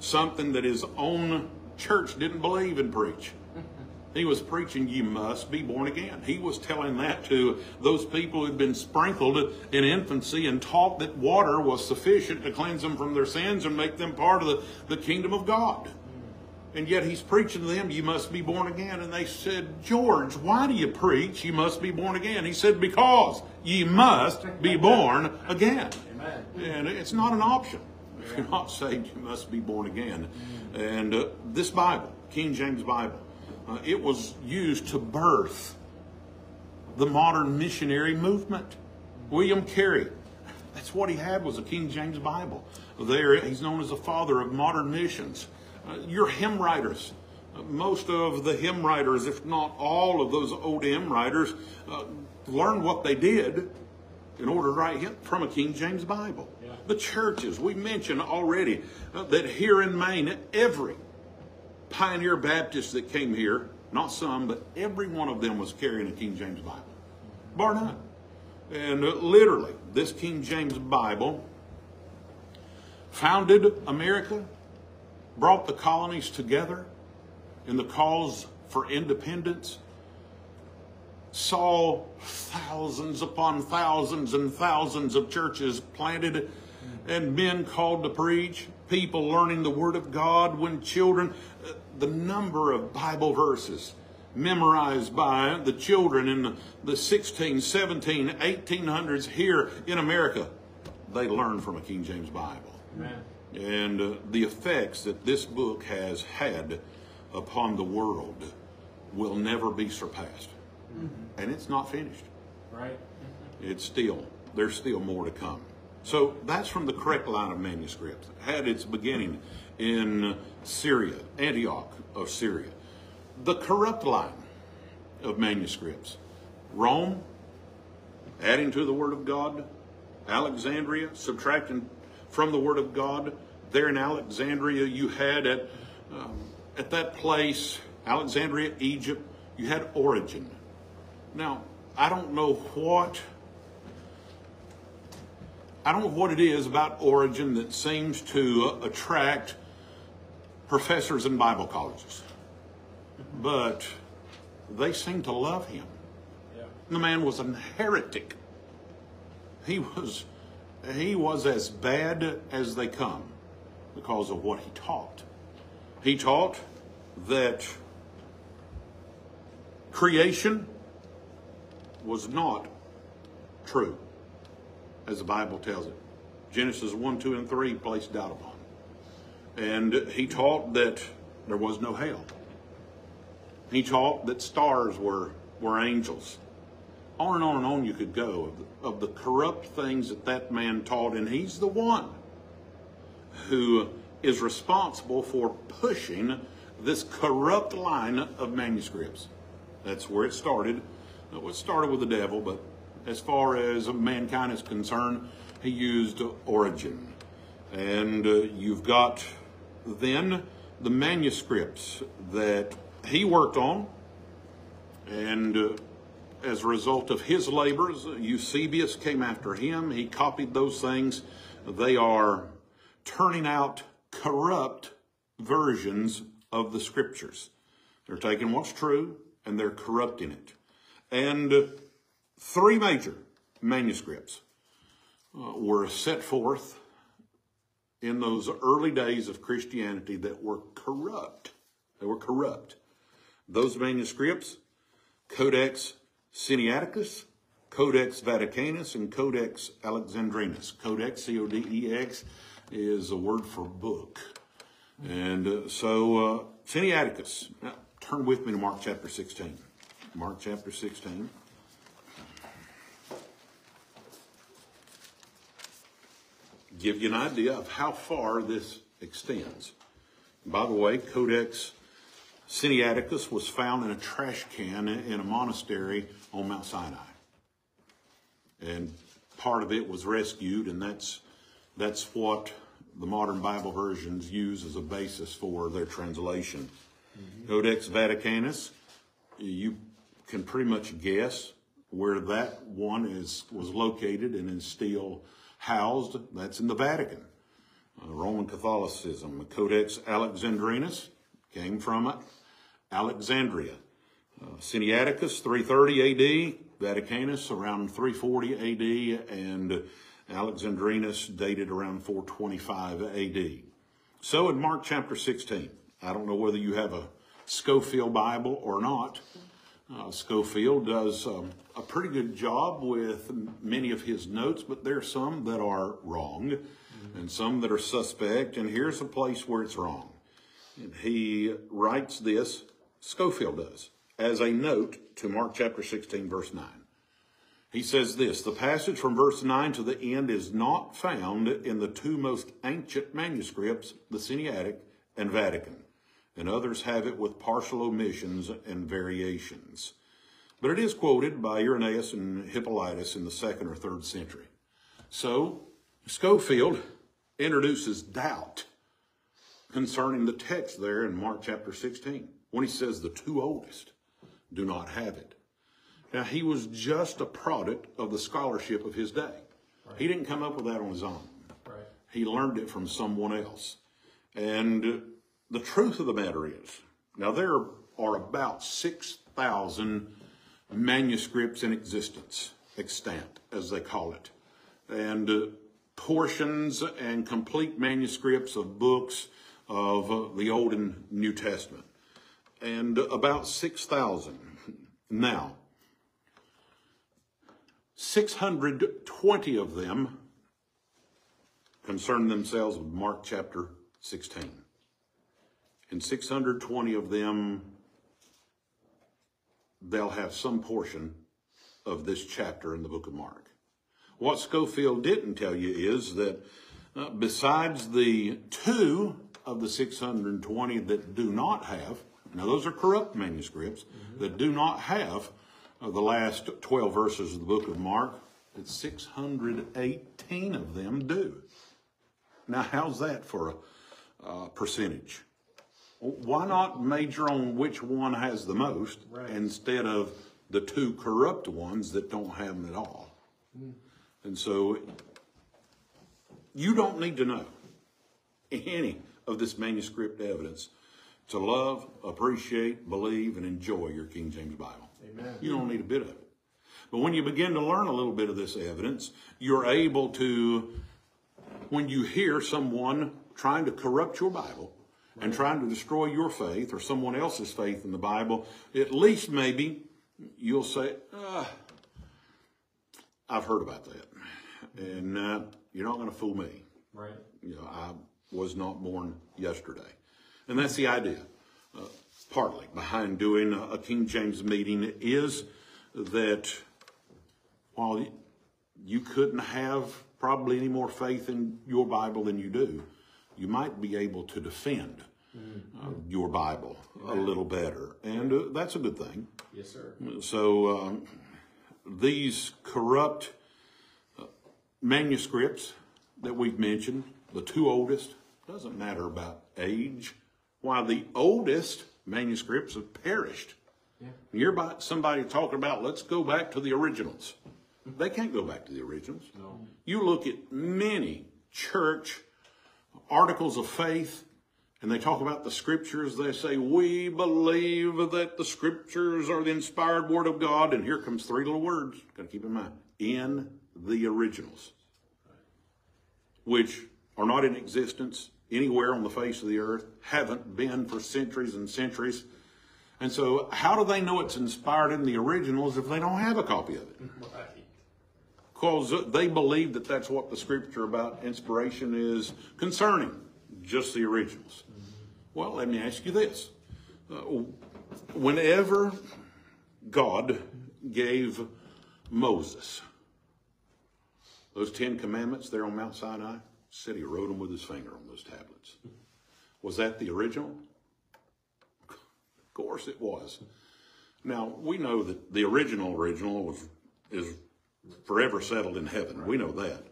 something that his own church didn't believe and preach. He was preaching, you must be born again. He was telling that to those people who'd been sprinkled in infancy and taught that water was sufficient to cleanse them from their sins and make them part of the, the kingdom of God. And yet he's preaching to them, you must be born again. And they said, George, why do you preach you must be born again? He said, because ye must be born again. Amen. And it's not an option. If you're not saved, you must be born again. And uh, this Bible, King James Bible, uh, it was used to birth the modern missionary movement. William Carey, that's what he had was a King James Bible. There, he's known as the father of modern missions. Uh, your hymn writers, uh, most of the hymn writers, if not all of those old hymn writers, uh, learned what they did in order to write him- from a King James Bible. The churches, we mentioned already uh, that here in Maine, every pioneer Baptists that came here, not some, but every one of them was carrying a King James Bible, bar none. And uh, literally, this King James Bible founded America, brought the colonies together in the cause for independence, saw thousands upon thousands and thousands of churches planted and men called to preach, people learning the Word of God when children, uh, the number of Bible verses memorized by the children in the 16, 17, 1800s here in America, they learned from a King James Bible. Amen. And uh, the effects that this book has had upon the world will never be surpassed. And it's not finished. Right. It's still, there's still more to come. So that's from the correct line of manuscripts. It had its beginning in Syria, Antioch of Syria. The corrupt line of manuscripts, Rome, adding to the Word of God, Alexandria, subtracting from the Word of God. There in Alexandria, you had at, um, at that place, Alexandria, Egypt, you had Origen. Now, I don't know what I don't know what it is about Origen that seems to uh, attract professors in Bible colleges, but they seem to love him. The man was a heretic. He was he was as bad as they come because of what he taught. He taught that creation was not true, as the Bible tells it. Genesis 1, 2, and 3 placed doubt upon. And he taught that there was no hell. He taught that stars were, were angels. On and on and on you could go of the, of the corrupt things that that man taught, and he's the one who is responsible for pushing this corrupt line of manuscripts. That's where it started. It started with the devil, but as far as mankind is concerned, he used Origen. And uh, you've got then the manuscripts that he worked on, and uh, as a result of his labors, Eusebius came after him. He copied those things. They are turning out corrupt versions of the scriptures. They're taking what's true and they're corrupting it. And three major manuscripts uh, were set forth in those early days of Christianity that were corrupt. They were corrupt. Those manuscripts, Codex Sinaiticus, Codex Vaticanus, and Codex Alexandrinus. Codex, C O D E X, is a word for book. And uh, so, uh, Sinaiticus. Now, turn with me to Mark chapter 16. Mark chapter 16. Give you an idea of how far this extends. By the way, Codex Sinaiticus was found in a trash can in a monastery on Mount Sinai. And part of it was rescued, and that's, that's what the modern Bible versions use as a basis for their translation. Mm-hmm. Codex Vaticanus, you can pretty much guess where that one is was located and is still housed. That's in the Vatican. Uh, Roman Catholicism. The Codex Alexandrinus came from Alexandria. Uh, Sinaiticus, 330 AD. Vaticanus, around 340 AD. And Alexandrinus, dated around 425 AD. So in Mark chapter 16, I don't know whether you have a Scofield Bible or not. Uh, Scofield does um, a pretty good job with many of his notes, but there are some that are wrong and some that are suspect. And here's a place where it's wrong. And he writes this, Scofield does, as a note to Mark chapter 16, verse 9. He says this The passage from verse 9 to the end is not found in the two most ancient manuscripts, the Sinaitic and Vatican, and others have it with partial omissions and variations. But it is quoted by Irenaeus and Hippolytus in the second or third century. So, Scofield introduces doubt concerning the text there in Mark chapter 16 when he says the two oldest do not have it. Now, he was just a product of the scholarship of his day. He didn't come up with that on his own. Right. He learned it from someone else. And the truth of the matter is, now there are about 6,000 manuscripts in existence, extant, as they call it. And uh, portions and complete manuscripts of books of uh, the Old and New Testament. And about 6,000. Now, 620 of them concern themselves with Mark chapter 16. And 620 of them, they'll have some portion of this chapter in the book of Mark. What Scofield didn't tell you is that uh, besides the two of the 620 that do not have, now those are corrupt manuscripts, that do not have uh, the last 12 verses of the book of Mark, that 618 of them do. Now, how's that for a uh, percentage? Why not major on which one has the most instead of the two corrupt ones that don't have them at all? Hmm. And so you don't need to know any of this manuscript evidence to love, appreciate, believe, and enjoy your King James Bible. Amen. You don't need a bit of it. But when you begin to learn a little bit of this evidence, you're able to, when you hear someone trying to corrupt your Bible and trying to destroy your faith or someone else's faith in the Bible, at least maybe you'll say, ah, I've heard about that. And uh, you're not going to fool me. Right. You know, I was not born yesterday. And that's the idea, uh, partly, behind doing a King James meeting is that while you couldn't have probably any more faith in your Bible than you do, you might be able to defend uh, your Bible a little better. And uh, that's a good thing. Yes, sir. So um, these corrupt uh, manuscripts that we've mentioned, the two oldest, doesn't matter about age. Why the oldest manuscripts have perished. Yeah. You're about somebody talking about let's go back to the originals. They can't go back to the originals. No. You look at many church articles of faith and they talk about the scriptures. They say, We believe that the scriptures are the inspired word of God. And here comes three little words. Got to keep in mind in the originals, which are not in existence anywhere on the face of the earth, haven't been for centuries and centuries. And so, how do they know it's inspired in the originals if they don't have a copy of it? Because they believe that that's what the scripture about inspiration is concerning, just the originals. Well, let me ask you this. Uh, whenever God gave Moses those Ten Commandments there on Mount Sinai, said he wrote them with his finger on those tablets. Was that the original? Of course it was. Now, we know that the original original was, is forever settled in heaven. We know that.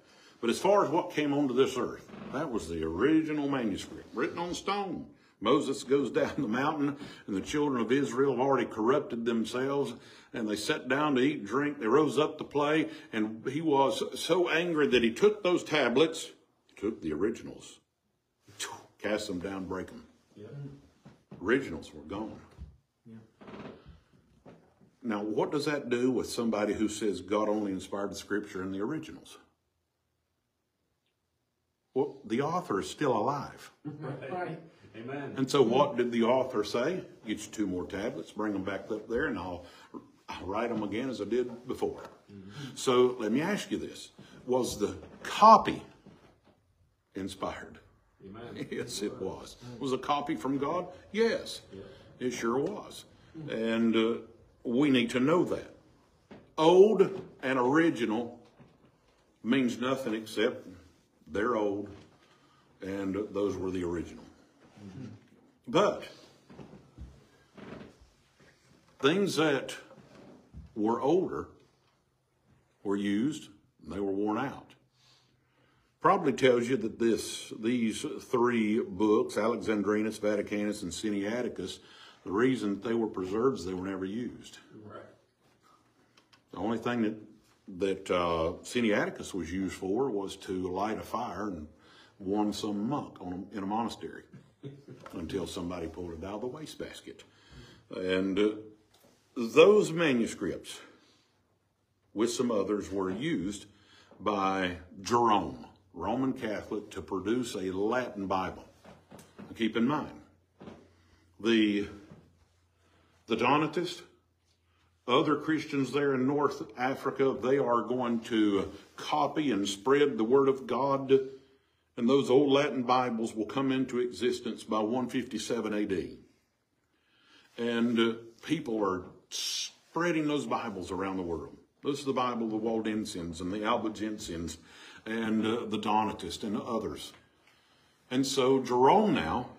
But as far as what came onto this earth, that was the original manuscript, written on stone. Moses goes down the mountain, and the children of Israel have already corrupted themselves, and they sat down to eat and drink. They rose up to play, and he was so angry that he took those tablets, took the originals, cast them down, break them. Originals were gone. Now, what does that do with somebody who says God only inspired the scripture in the originals? Well, the author is still alive. Right. Amen. And so what did the author say? Get you two more tablets, bring them back up there, and I'll, I'll write them again as I did before. So let me ask you this. Was the copy inspired? Amen. Yes, it was. Was a copy from God? Yes, it sure was. And uh, we need to know that. Old and original means nothing except they're old, and those were the original. But things that were older were used, and they were worn out probably tells you that this these three books alexandrinus vaticanus and sinaiticus the reason they were preserved is they were never used Right. the only thing that that uh, sinaiticus was used for was to light a fire and warm some monk on in a monastery until somebody pulled it out of the wastebasket and uh, those manuscripts with some others were used by Jerome, Roman Catholic, to produce a Latin Bible. Keep in mind, the, the Donatists, other Christians there in North Africa, they are going to copy and spread the Word of God, and those old Latin Bibles will come into existence by 157 AD. And uh, people are spreading those Bibles around the world. This is the Bible of the Waldensians and the Albigensians and uh, the Donatists and others. And so Jerome now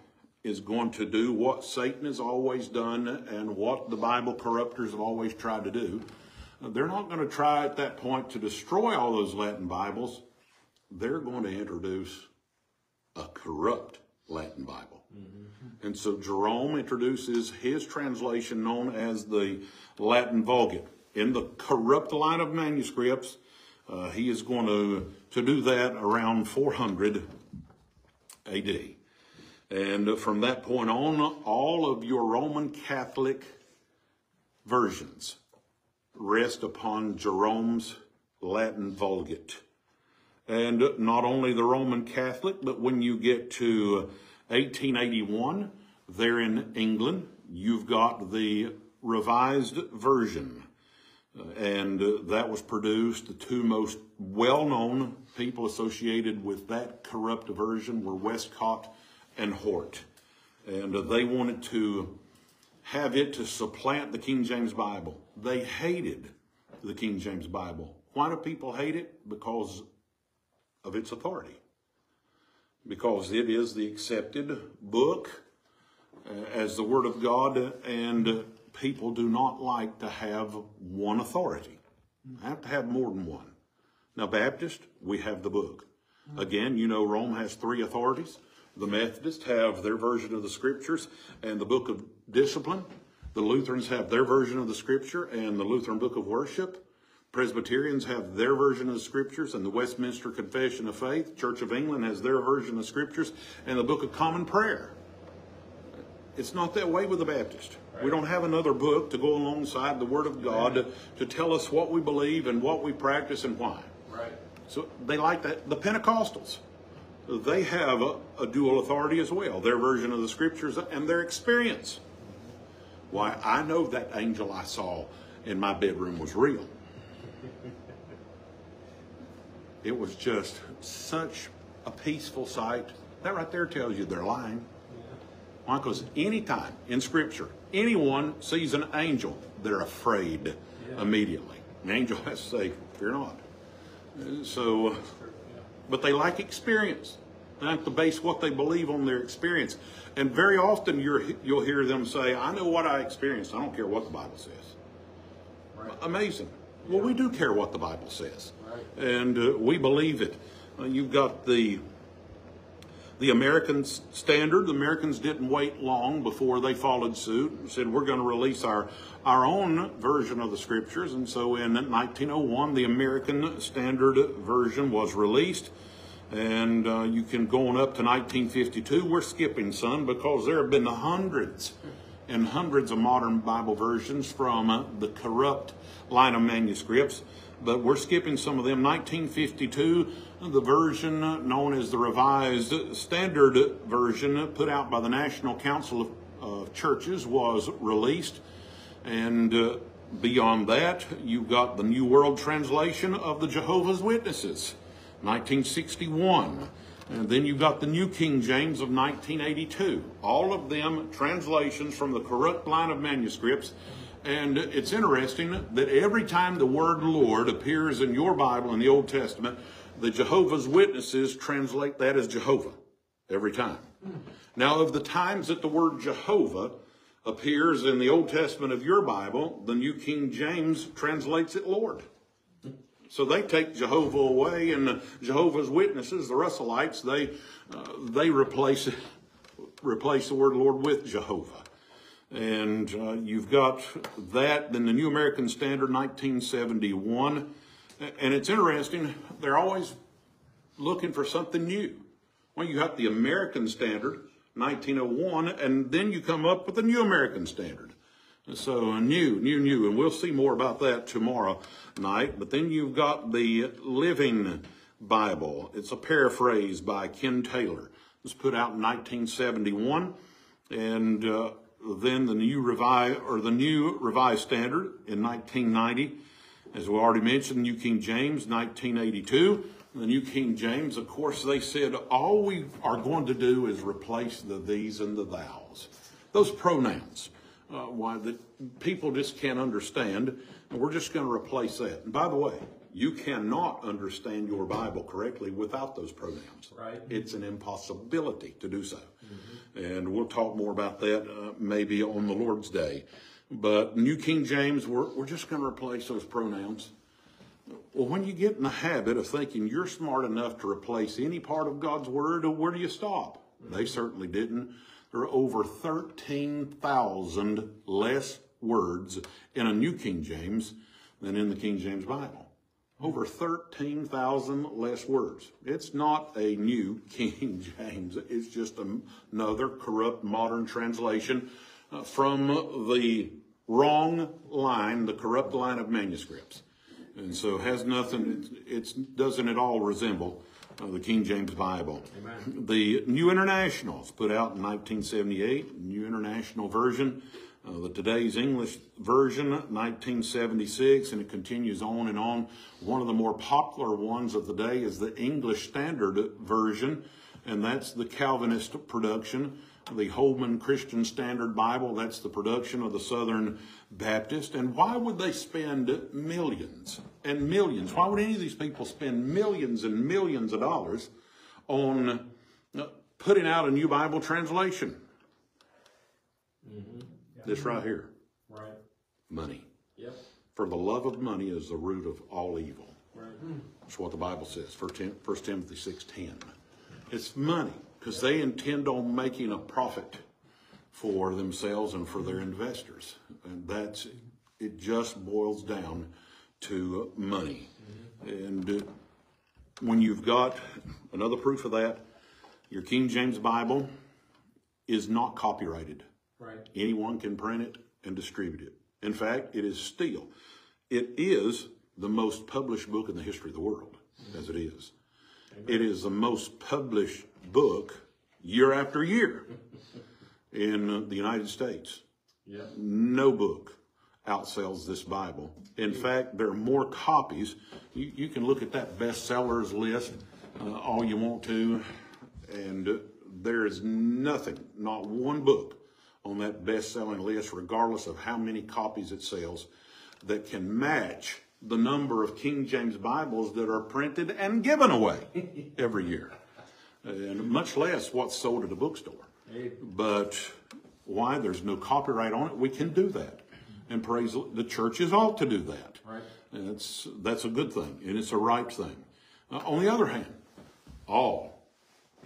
is going to do what Satan has always done and what the Bible corruptors have always tried to do. They're not going to try at that point to destroy all those Latin Bibles. They're going to introduce a corrupt Latin Bible. And so Jerome introduces his translation known as the Latin Vulgate. In the corrupt line of manuscripts, uh, he is going to, to do that around 400 AD. And from that point on, all of your Roman Catholic versions rest upon Jerome's Latin Vulgate. And not only the Roman Catholic, but when you get to 1881, there in England, you've got the revised version. And that was produced. The two most well known people associated with that corrupt version were Westcott and Hort. And uh, they wanted to have it to supplant the King James Bible. They hated the King James Bible. Why do people hate it? Because of its authority. Because it is the accepted book uh, as the Word of God, and uh, people do not like to have one authority. have to have more than one. Now, Baptist, we have the book. Again, you know Rome has three authorities. The Methodists have their version of the Scriptures and the Book of Discipline. The Lutherans have their version of the Scripture and the Lutheran Book of Worship. Presbyterians have their version of the Scriptures and the Westminster Confession of Faith. Church of England has their version of the Scriptures and the Book of Common Prayer. It's not that way with the Baptist. We don't have another book to go alongside the Word of God to, to tell us what we believe and what we practice and why. Right. So they like that. The Pentecostals, they have a, a dual authority as well. Their version of the scriptures and their experience. Why, I know that angel I saw in my bedroom was real. It was just such a peaceful sight. That right there tells you they're lying. Why? Because anytime in Scripture, anyone sees an angel, they're afraid immediately. An angel has to say, Fear not. So, but they like experience. They like to base what they believe on their experience. And very often you're, you'll hear them say, I know what I experienced. I don't care what the Bible says. Amazing. Well, we do care what the Bible says. And uh, we believe it. Uh, you've got the the American standard. The Americans didn't wait long before they followed suit and said, we're going to release our, our own version of the scriptures. And so in 1901, the American standard version was released. And uh, you can go on up to 1952. We're skipping some because there have been hundreds and hundreds of modern Bible versions from uh, the corrupt line of manuscripts. But we're skipping some of them. 1952, the version known as the Revised Standard Version, put out by the National Council of Churches, was released. And uh, beyond that, you've got the New World Translation of the Jehovah's Witnesses, 1961. And then you've got the New King James of 1982. All of them translations from the corrupt line of manuscripts. And it's interesting that every time the word Lord appears in your Bible in the Old Testament, the Jehovah's Witnesses translate that as Jehovah. Every time. Now, of the times that the word Jehovah appears in the Old Testament of your Bible, the New King James translates it Lord. So they take Jehovah away, and the Jehovah's Witnesses, the Russellites, they uh, they replace replace the word Lord with Jehovah. And uh, you've got that. Then the New American Standard, 1971, and it's interesting. They're always looking for something new. Well, you got the American Standard, 1901, and then you come up with the New American Standard. So a new, new, new, and we'll see more about that tomorrow night. But then you've got the Living Bible. It's a paraphrase by Ken Taylor. It was put out in 1971, and uh, then the new revised or the new Revised Standard in 1990. As we already mentioned, New King James, 1982. The New King James, of course, they said all we are going to do is replace the these and the thous. Those pronouns, uh, why the people just can't understand, and we're just going to replace that. And by the way, you cannot understand your Bible correctly without those pronouns. Right. It's an impossibility to do so. And we'll talk more about that uh, maybe on the Lord's Day. But New King James, we're, we're just going to replace those pronouns. Well, when you get in the habit of thinking you're smart enough to replace any part of God's Word, where do you stop? They certainly didn't. There are over 13,000 less words in a New King James than in the King James Bible. Over 13,000 less words. It's not a new King James. It's just another corrupt modern translation uh, from the wrong line, the corrupt line of manuscripts. And so has nothing, it's doesn't at all resemble uh, the King James Bible. The New International is put out in 1978, New International Version. Uh, the today's English version, 1976, and it continues on and on. One of the more popular ones of the day is the English Standard Version, and that's the Calvinist production. The Holman Christian Standard Bible, that's the production of the Southern Baptist. And why would they spend millions and millions? Why would any of these people spend millions and millions of dollars on uh, putting out a new Bible translation? This right here Right. money. Yep. For the love of money is the root of all evil. Right. That's what the Bible says, 1 Timothy 6.10. It's money, because they intend on making a profit for themselves and for their investors. And that's, it just boils down to money. And uh, when you've got another proof of that, your King James Bible is not copyrighted. Right. Anyone can print it and distribute it. In fact, it is still, it is the most published book in the history of the world, as it is. It is the most published book year after year in uh, the United States. Yeah. No book outsells this Bible. In fact, there are more copies. You, you can look at that bestsellers list uh, all you want to, and uh, there is nothing, not one book on that best-selling list, regardless of how many copies it sells, that can match the number of King James Bibles that are printed and given away every year, and much less what's sold at a bookstore. But why? There's no copyright on it. We can do that, and praise the- churches ought to do that. Right. And it's that's a good thing, and it's a right thing. Uh, on the other hand, all,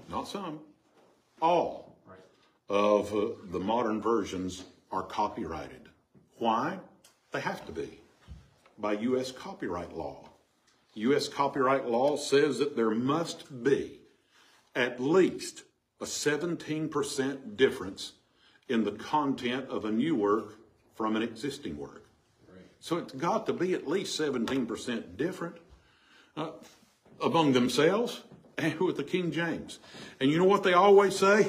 not some, all of uh, the modern versions are copyrighted. Why? They have to be by U.S. copyright law. U.S. copyright law says that there must be at least a 17% difference in the content of a new work from an existing work. So it's got to be at least 17% different uh, among themselves and with the King James. And you know what they always say?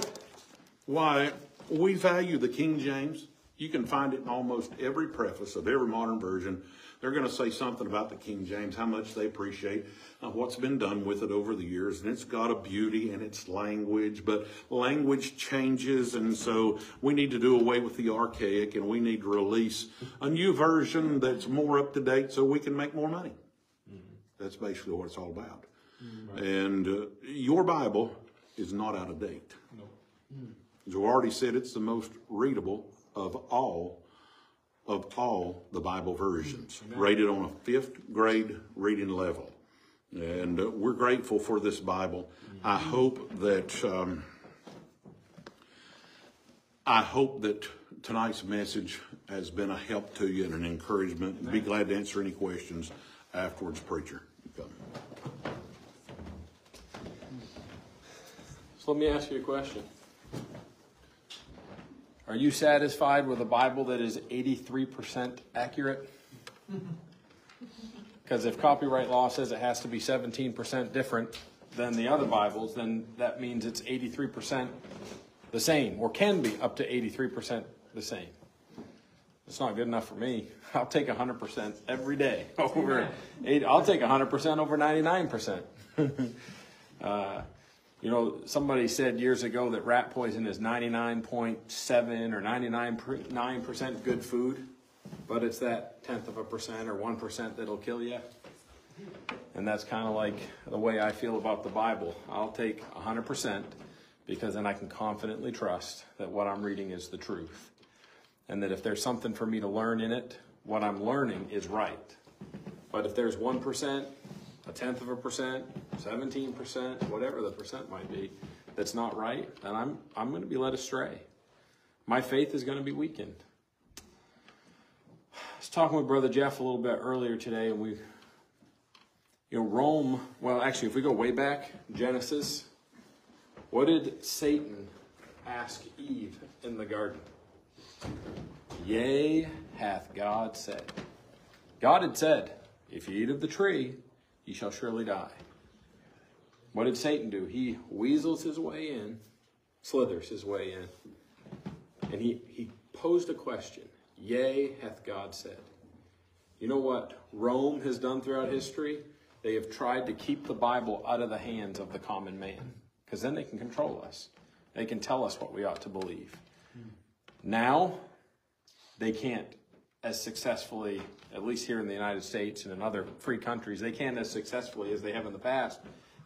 Why, we value the King James. You can find it in almost every preface of every modern version. They're going to say something about the King James, how much they appreciate uh, what's been done with it over the years. And it's got a beauty and its language, but language changes. And so we need to do away with the archaic and we need to release a new version that's more up to date so we can make more money. That's basically what it's all about. And uh, your Bible is not out of date. As we already said, it's the most readable of all of all the Bible versions, rated on a fifth grade reading level. And uh, we're grateful for this Bible. I hope that um, I hope that tonight's message has been a help to you and an encouragement. Be glad to answer any questions afterwards, preacher. You come. So let me ask you a question. Are you satisfied with a Bible that is 83% accurate? Because if copyright law says it has to be 17% different than the other Bibles, then that means it's 83% the same, or can be up to 83% the same. It's not good enough for me. I'll take 100% every day over eight. I'll take 100% over 99%. uh, you know, somebody said years ago that rat poison is 99.7 or 99% good food, but it's that tenth of a percent or 1% that'll kill you. And that's kind of like the way I feel about the Bible. I'll take 100% because then I can confidently trust that what I'm reading is the truth. And that if there's something for me to learn in it, what I'm learning is right. But if there's 1%, a tenth of a percent, 17%, whatever the percent might be, that's not right, then I'm, I'm going to be led astray. My faith is going to be weakened. I was talking with Brother Jeff a little bit earlier today, and we, you know, Rome, well, actually, if we go way back, Genesis, what did Satan ask Eve in the garden? Yea, hath God said. God had said, if you eat of the tree, ye shall surely die. What did Satan do? He weasels his way in, slithers his way in, and he, he posed a question. Yea, hath God said. You know what Rome has done throughout history? They have tried to keep the Bible out of the hands of the common man, because then they can control us. They can tell us what we ought to believe. Hmm. Now, they can't as successfully, at least here in the United States and in other free countries, they can't as successfully as they have in the past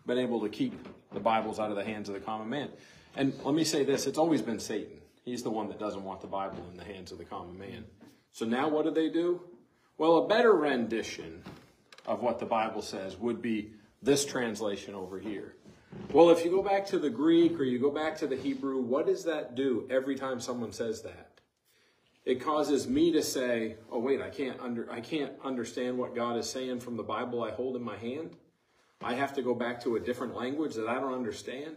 been able to keep the Bibles out of the hands of the common man. And let me say this it's always been Satan. He's the one that doesn't want the Bible in the hands of the common man. So now what do they do? Well, a better rendition of what the Bible says would be this translation over here. Well, if you go back to the Greek or you go back to the Hebrew, what does that do every time someone says that? It causes me to say, "Oh wait, I can't under I can't understand what God is saying from the Bible I hold in my hand. I have to go back to a different language that I don't understand."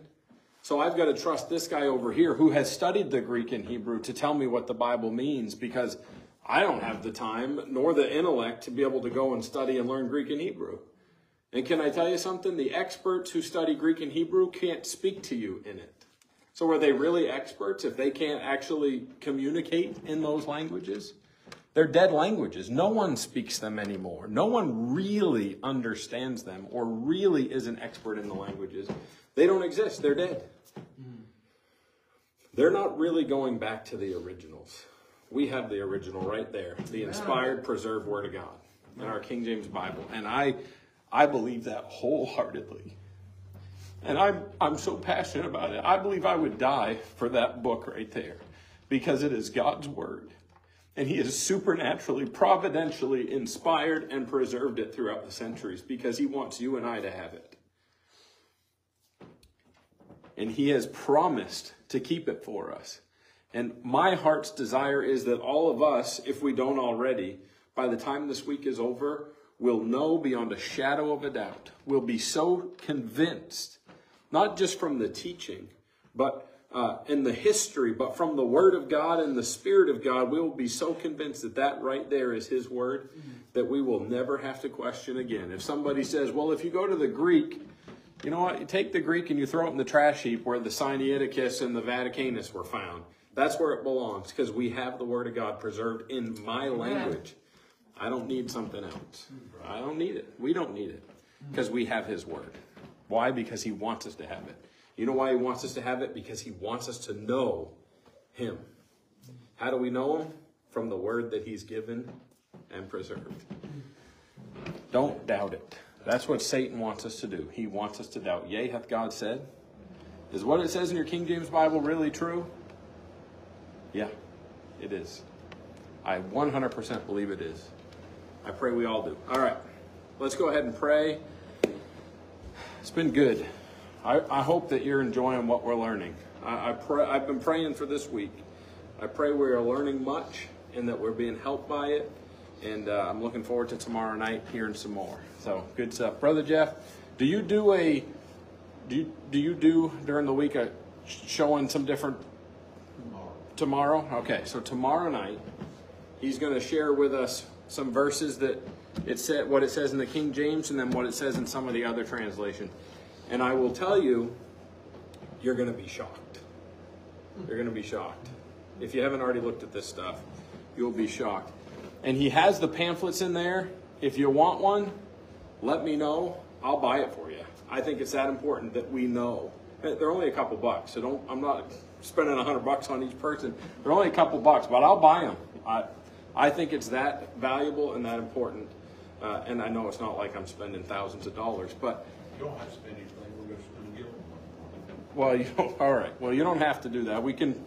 So I've got to trust this guy over here who has studied the Greek and Hebrew to tell me what the Bible means because I don't have the time nor the intellect to be able to go and study and learn Greek and Hebrew. And can I tell you something? The experts who study Greek and Hebrew can't speak to you in it. So are they really experts if they can't actually communicate in those languages? They're dead languages. No one speaks them anymore. No one really understands them or really is an expert in the languages. They don't exist. They're dead. Hmm. They're not really going back to the originals. We have the original right there, the inspired, preserved Word of God in our King James Bible. And I I believe that wholeheartedly. And I'm, I'm so passionate about it. I believe I would die for that book right there because it is God's word. And He has supernaturally, providentially inspired and preserved it throughout the centuries because He wants you and I to have it. And He has promised to keep it for us. And my heart's desire is that all of us, if we don't already, by the time this week is over, will know beyond a shadow of a doubt, will be so convinced, not just from the teaching, but uh, in the history, but from the Word of God and the Spirit of God, we will be so convinced that that right there is His Word that we will never have to question again. If somebody says, well, if you go to the Greek, you know what? You take the Greek and you throw it in the trash heap where the Sinaiticus and the Vaticanus were found. That's where it belongs because we have the Word of God preserved in my language. I don't need something else. I don't need it. We don't need it because we have His Word. Why? Because He wants us to have it. You know why He wants us to have it? Because He wants us to know Him. How do we know Him? From the Word that He's given and preserved. Don't doubt it. That's what Satan wants us to do. He wants us to doubt. Yea, hath God said? Is what it says in your King James Bible really true? Yeah, it is. I 100% believe it is. I pray we all do. All right, let's go ahead and pray. It's been good. I, I hope that you're enjoying what we're learning. I, I pray, I've been praying for this week. I pray we are learning much and that we're being helped by it. And uh, I'm looking forward to tomorrow night hearing some more. So good stuff, brother Jeff. Do you do a do you, do you do during the week a showing some different tomorrow? Okay, so tomorrow night he's going to share with us some verses that it said what it says in the King James and then what it says in some of the other translation. And I will tell you, you're going to be shocked. You're going to be shocked. If you haven't already looked at this stuff, you'll be shocked. And he has the pamphlets in there. If you want one, let me know. I'll buy it for you. I think it's that important that we know. They're only a couple bucks, so don't. I'm not spending a hundred bucks on each person. They're only a couple bucks, but I'll buy them. I, I think it's that valuable and that important. Uh, and I know it's not like I'm spending thousands of dollars, but You don't have to spend anything, we're gonna spend a gift. well, you don't, all right. Well, you don't have to do that. We can,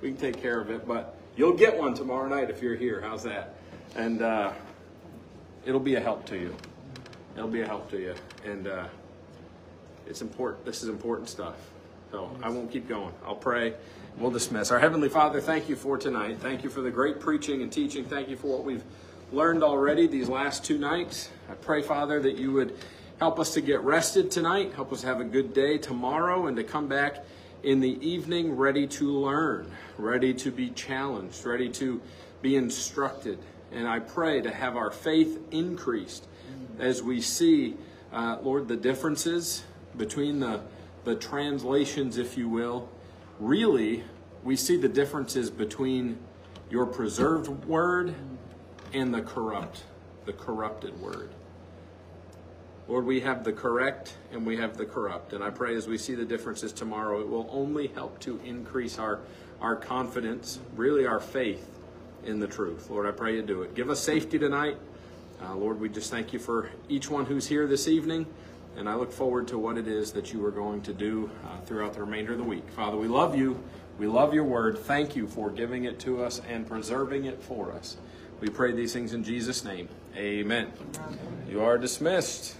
we can take care of it. But you'll get one tomorrow night if you're here. How's that? And uh, it'll be a help to you. It'll be a help to you. And uh, it's important. This is important stuff. So I won't keep going. I'll pray. We'll dismiss. Our Heavenly Father, thank you for tonight. Thank you for the great preaching and teaching. Thank you for what we've learned already these last two nights. I pray, Father, that you would help us to get rested tonight, help us have a good day tomorrow, and to come back in the evening ready to learn, ready to be challenged, ready to be instructed. And I pray to have our faith increased as we see, uh, Lord, the differences between the, the translations, if you will. Really, we see the differences between your preserved word and the corrupt, the corrupted word. Lord, we have the correct and we have the corrupt. And I pray as we see the differences tomorrow, it will only help to increase our, our confidence, really our faith in the truth. Lord, I pray you do it. Give us safety tonight. Uh, Lord, we just thank you for each one who's here this evening. And I look forward to what it is that you are going to do uh, throughout the remainder of the week. Father, we love you. We love your word. Thank you for giving it to us and preserving it for us. We pray these things in Jesus' name. Amen. You are dismissed.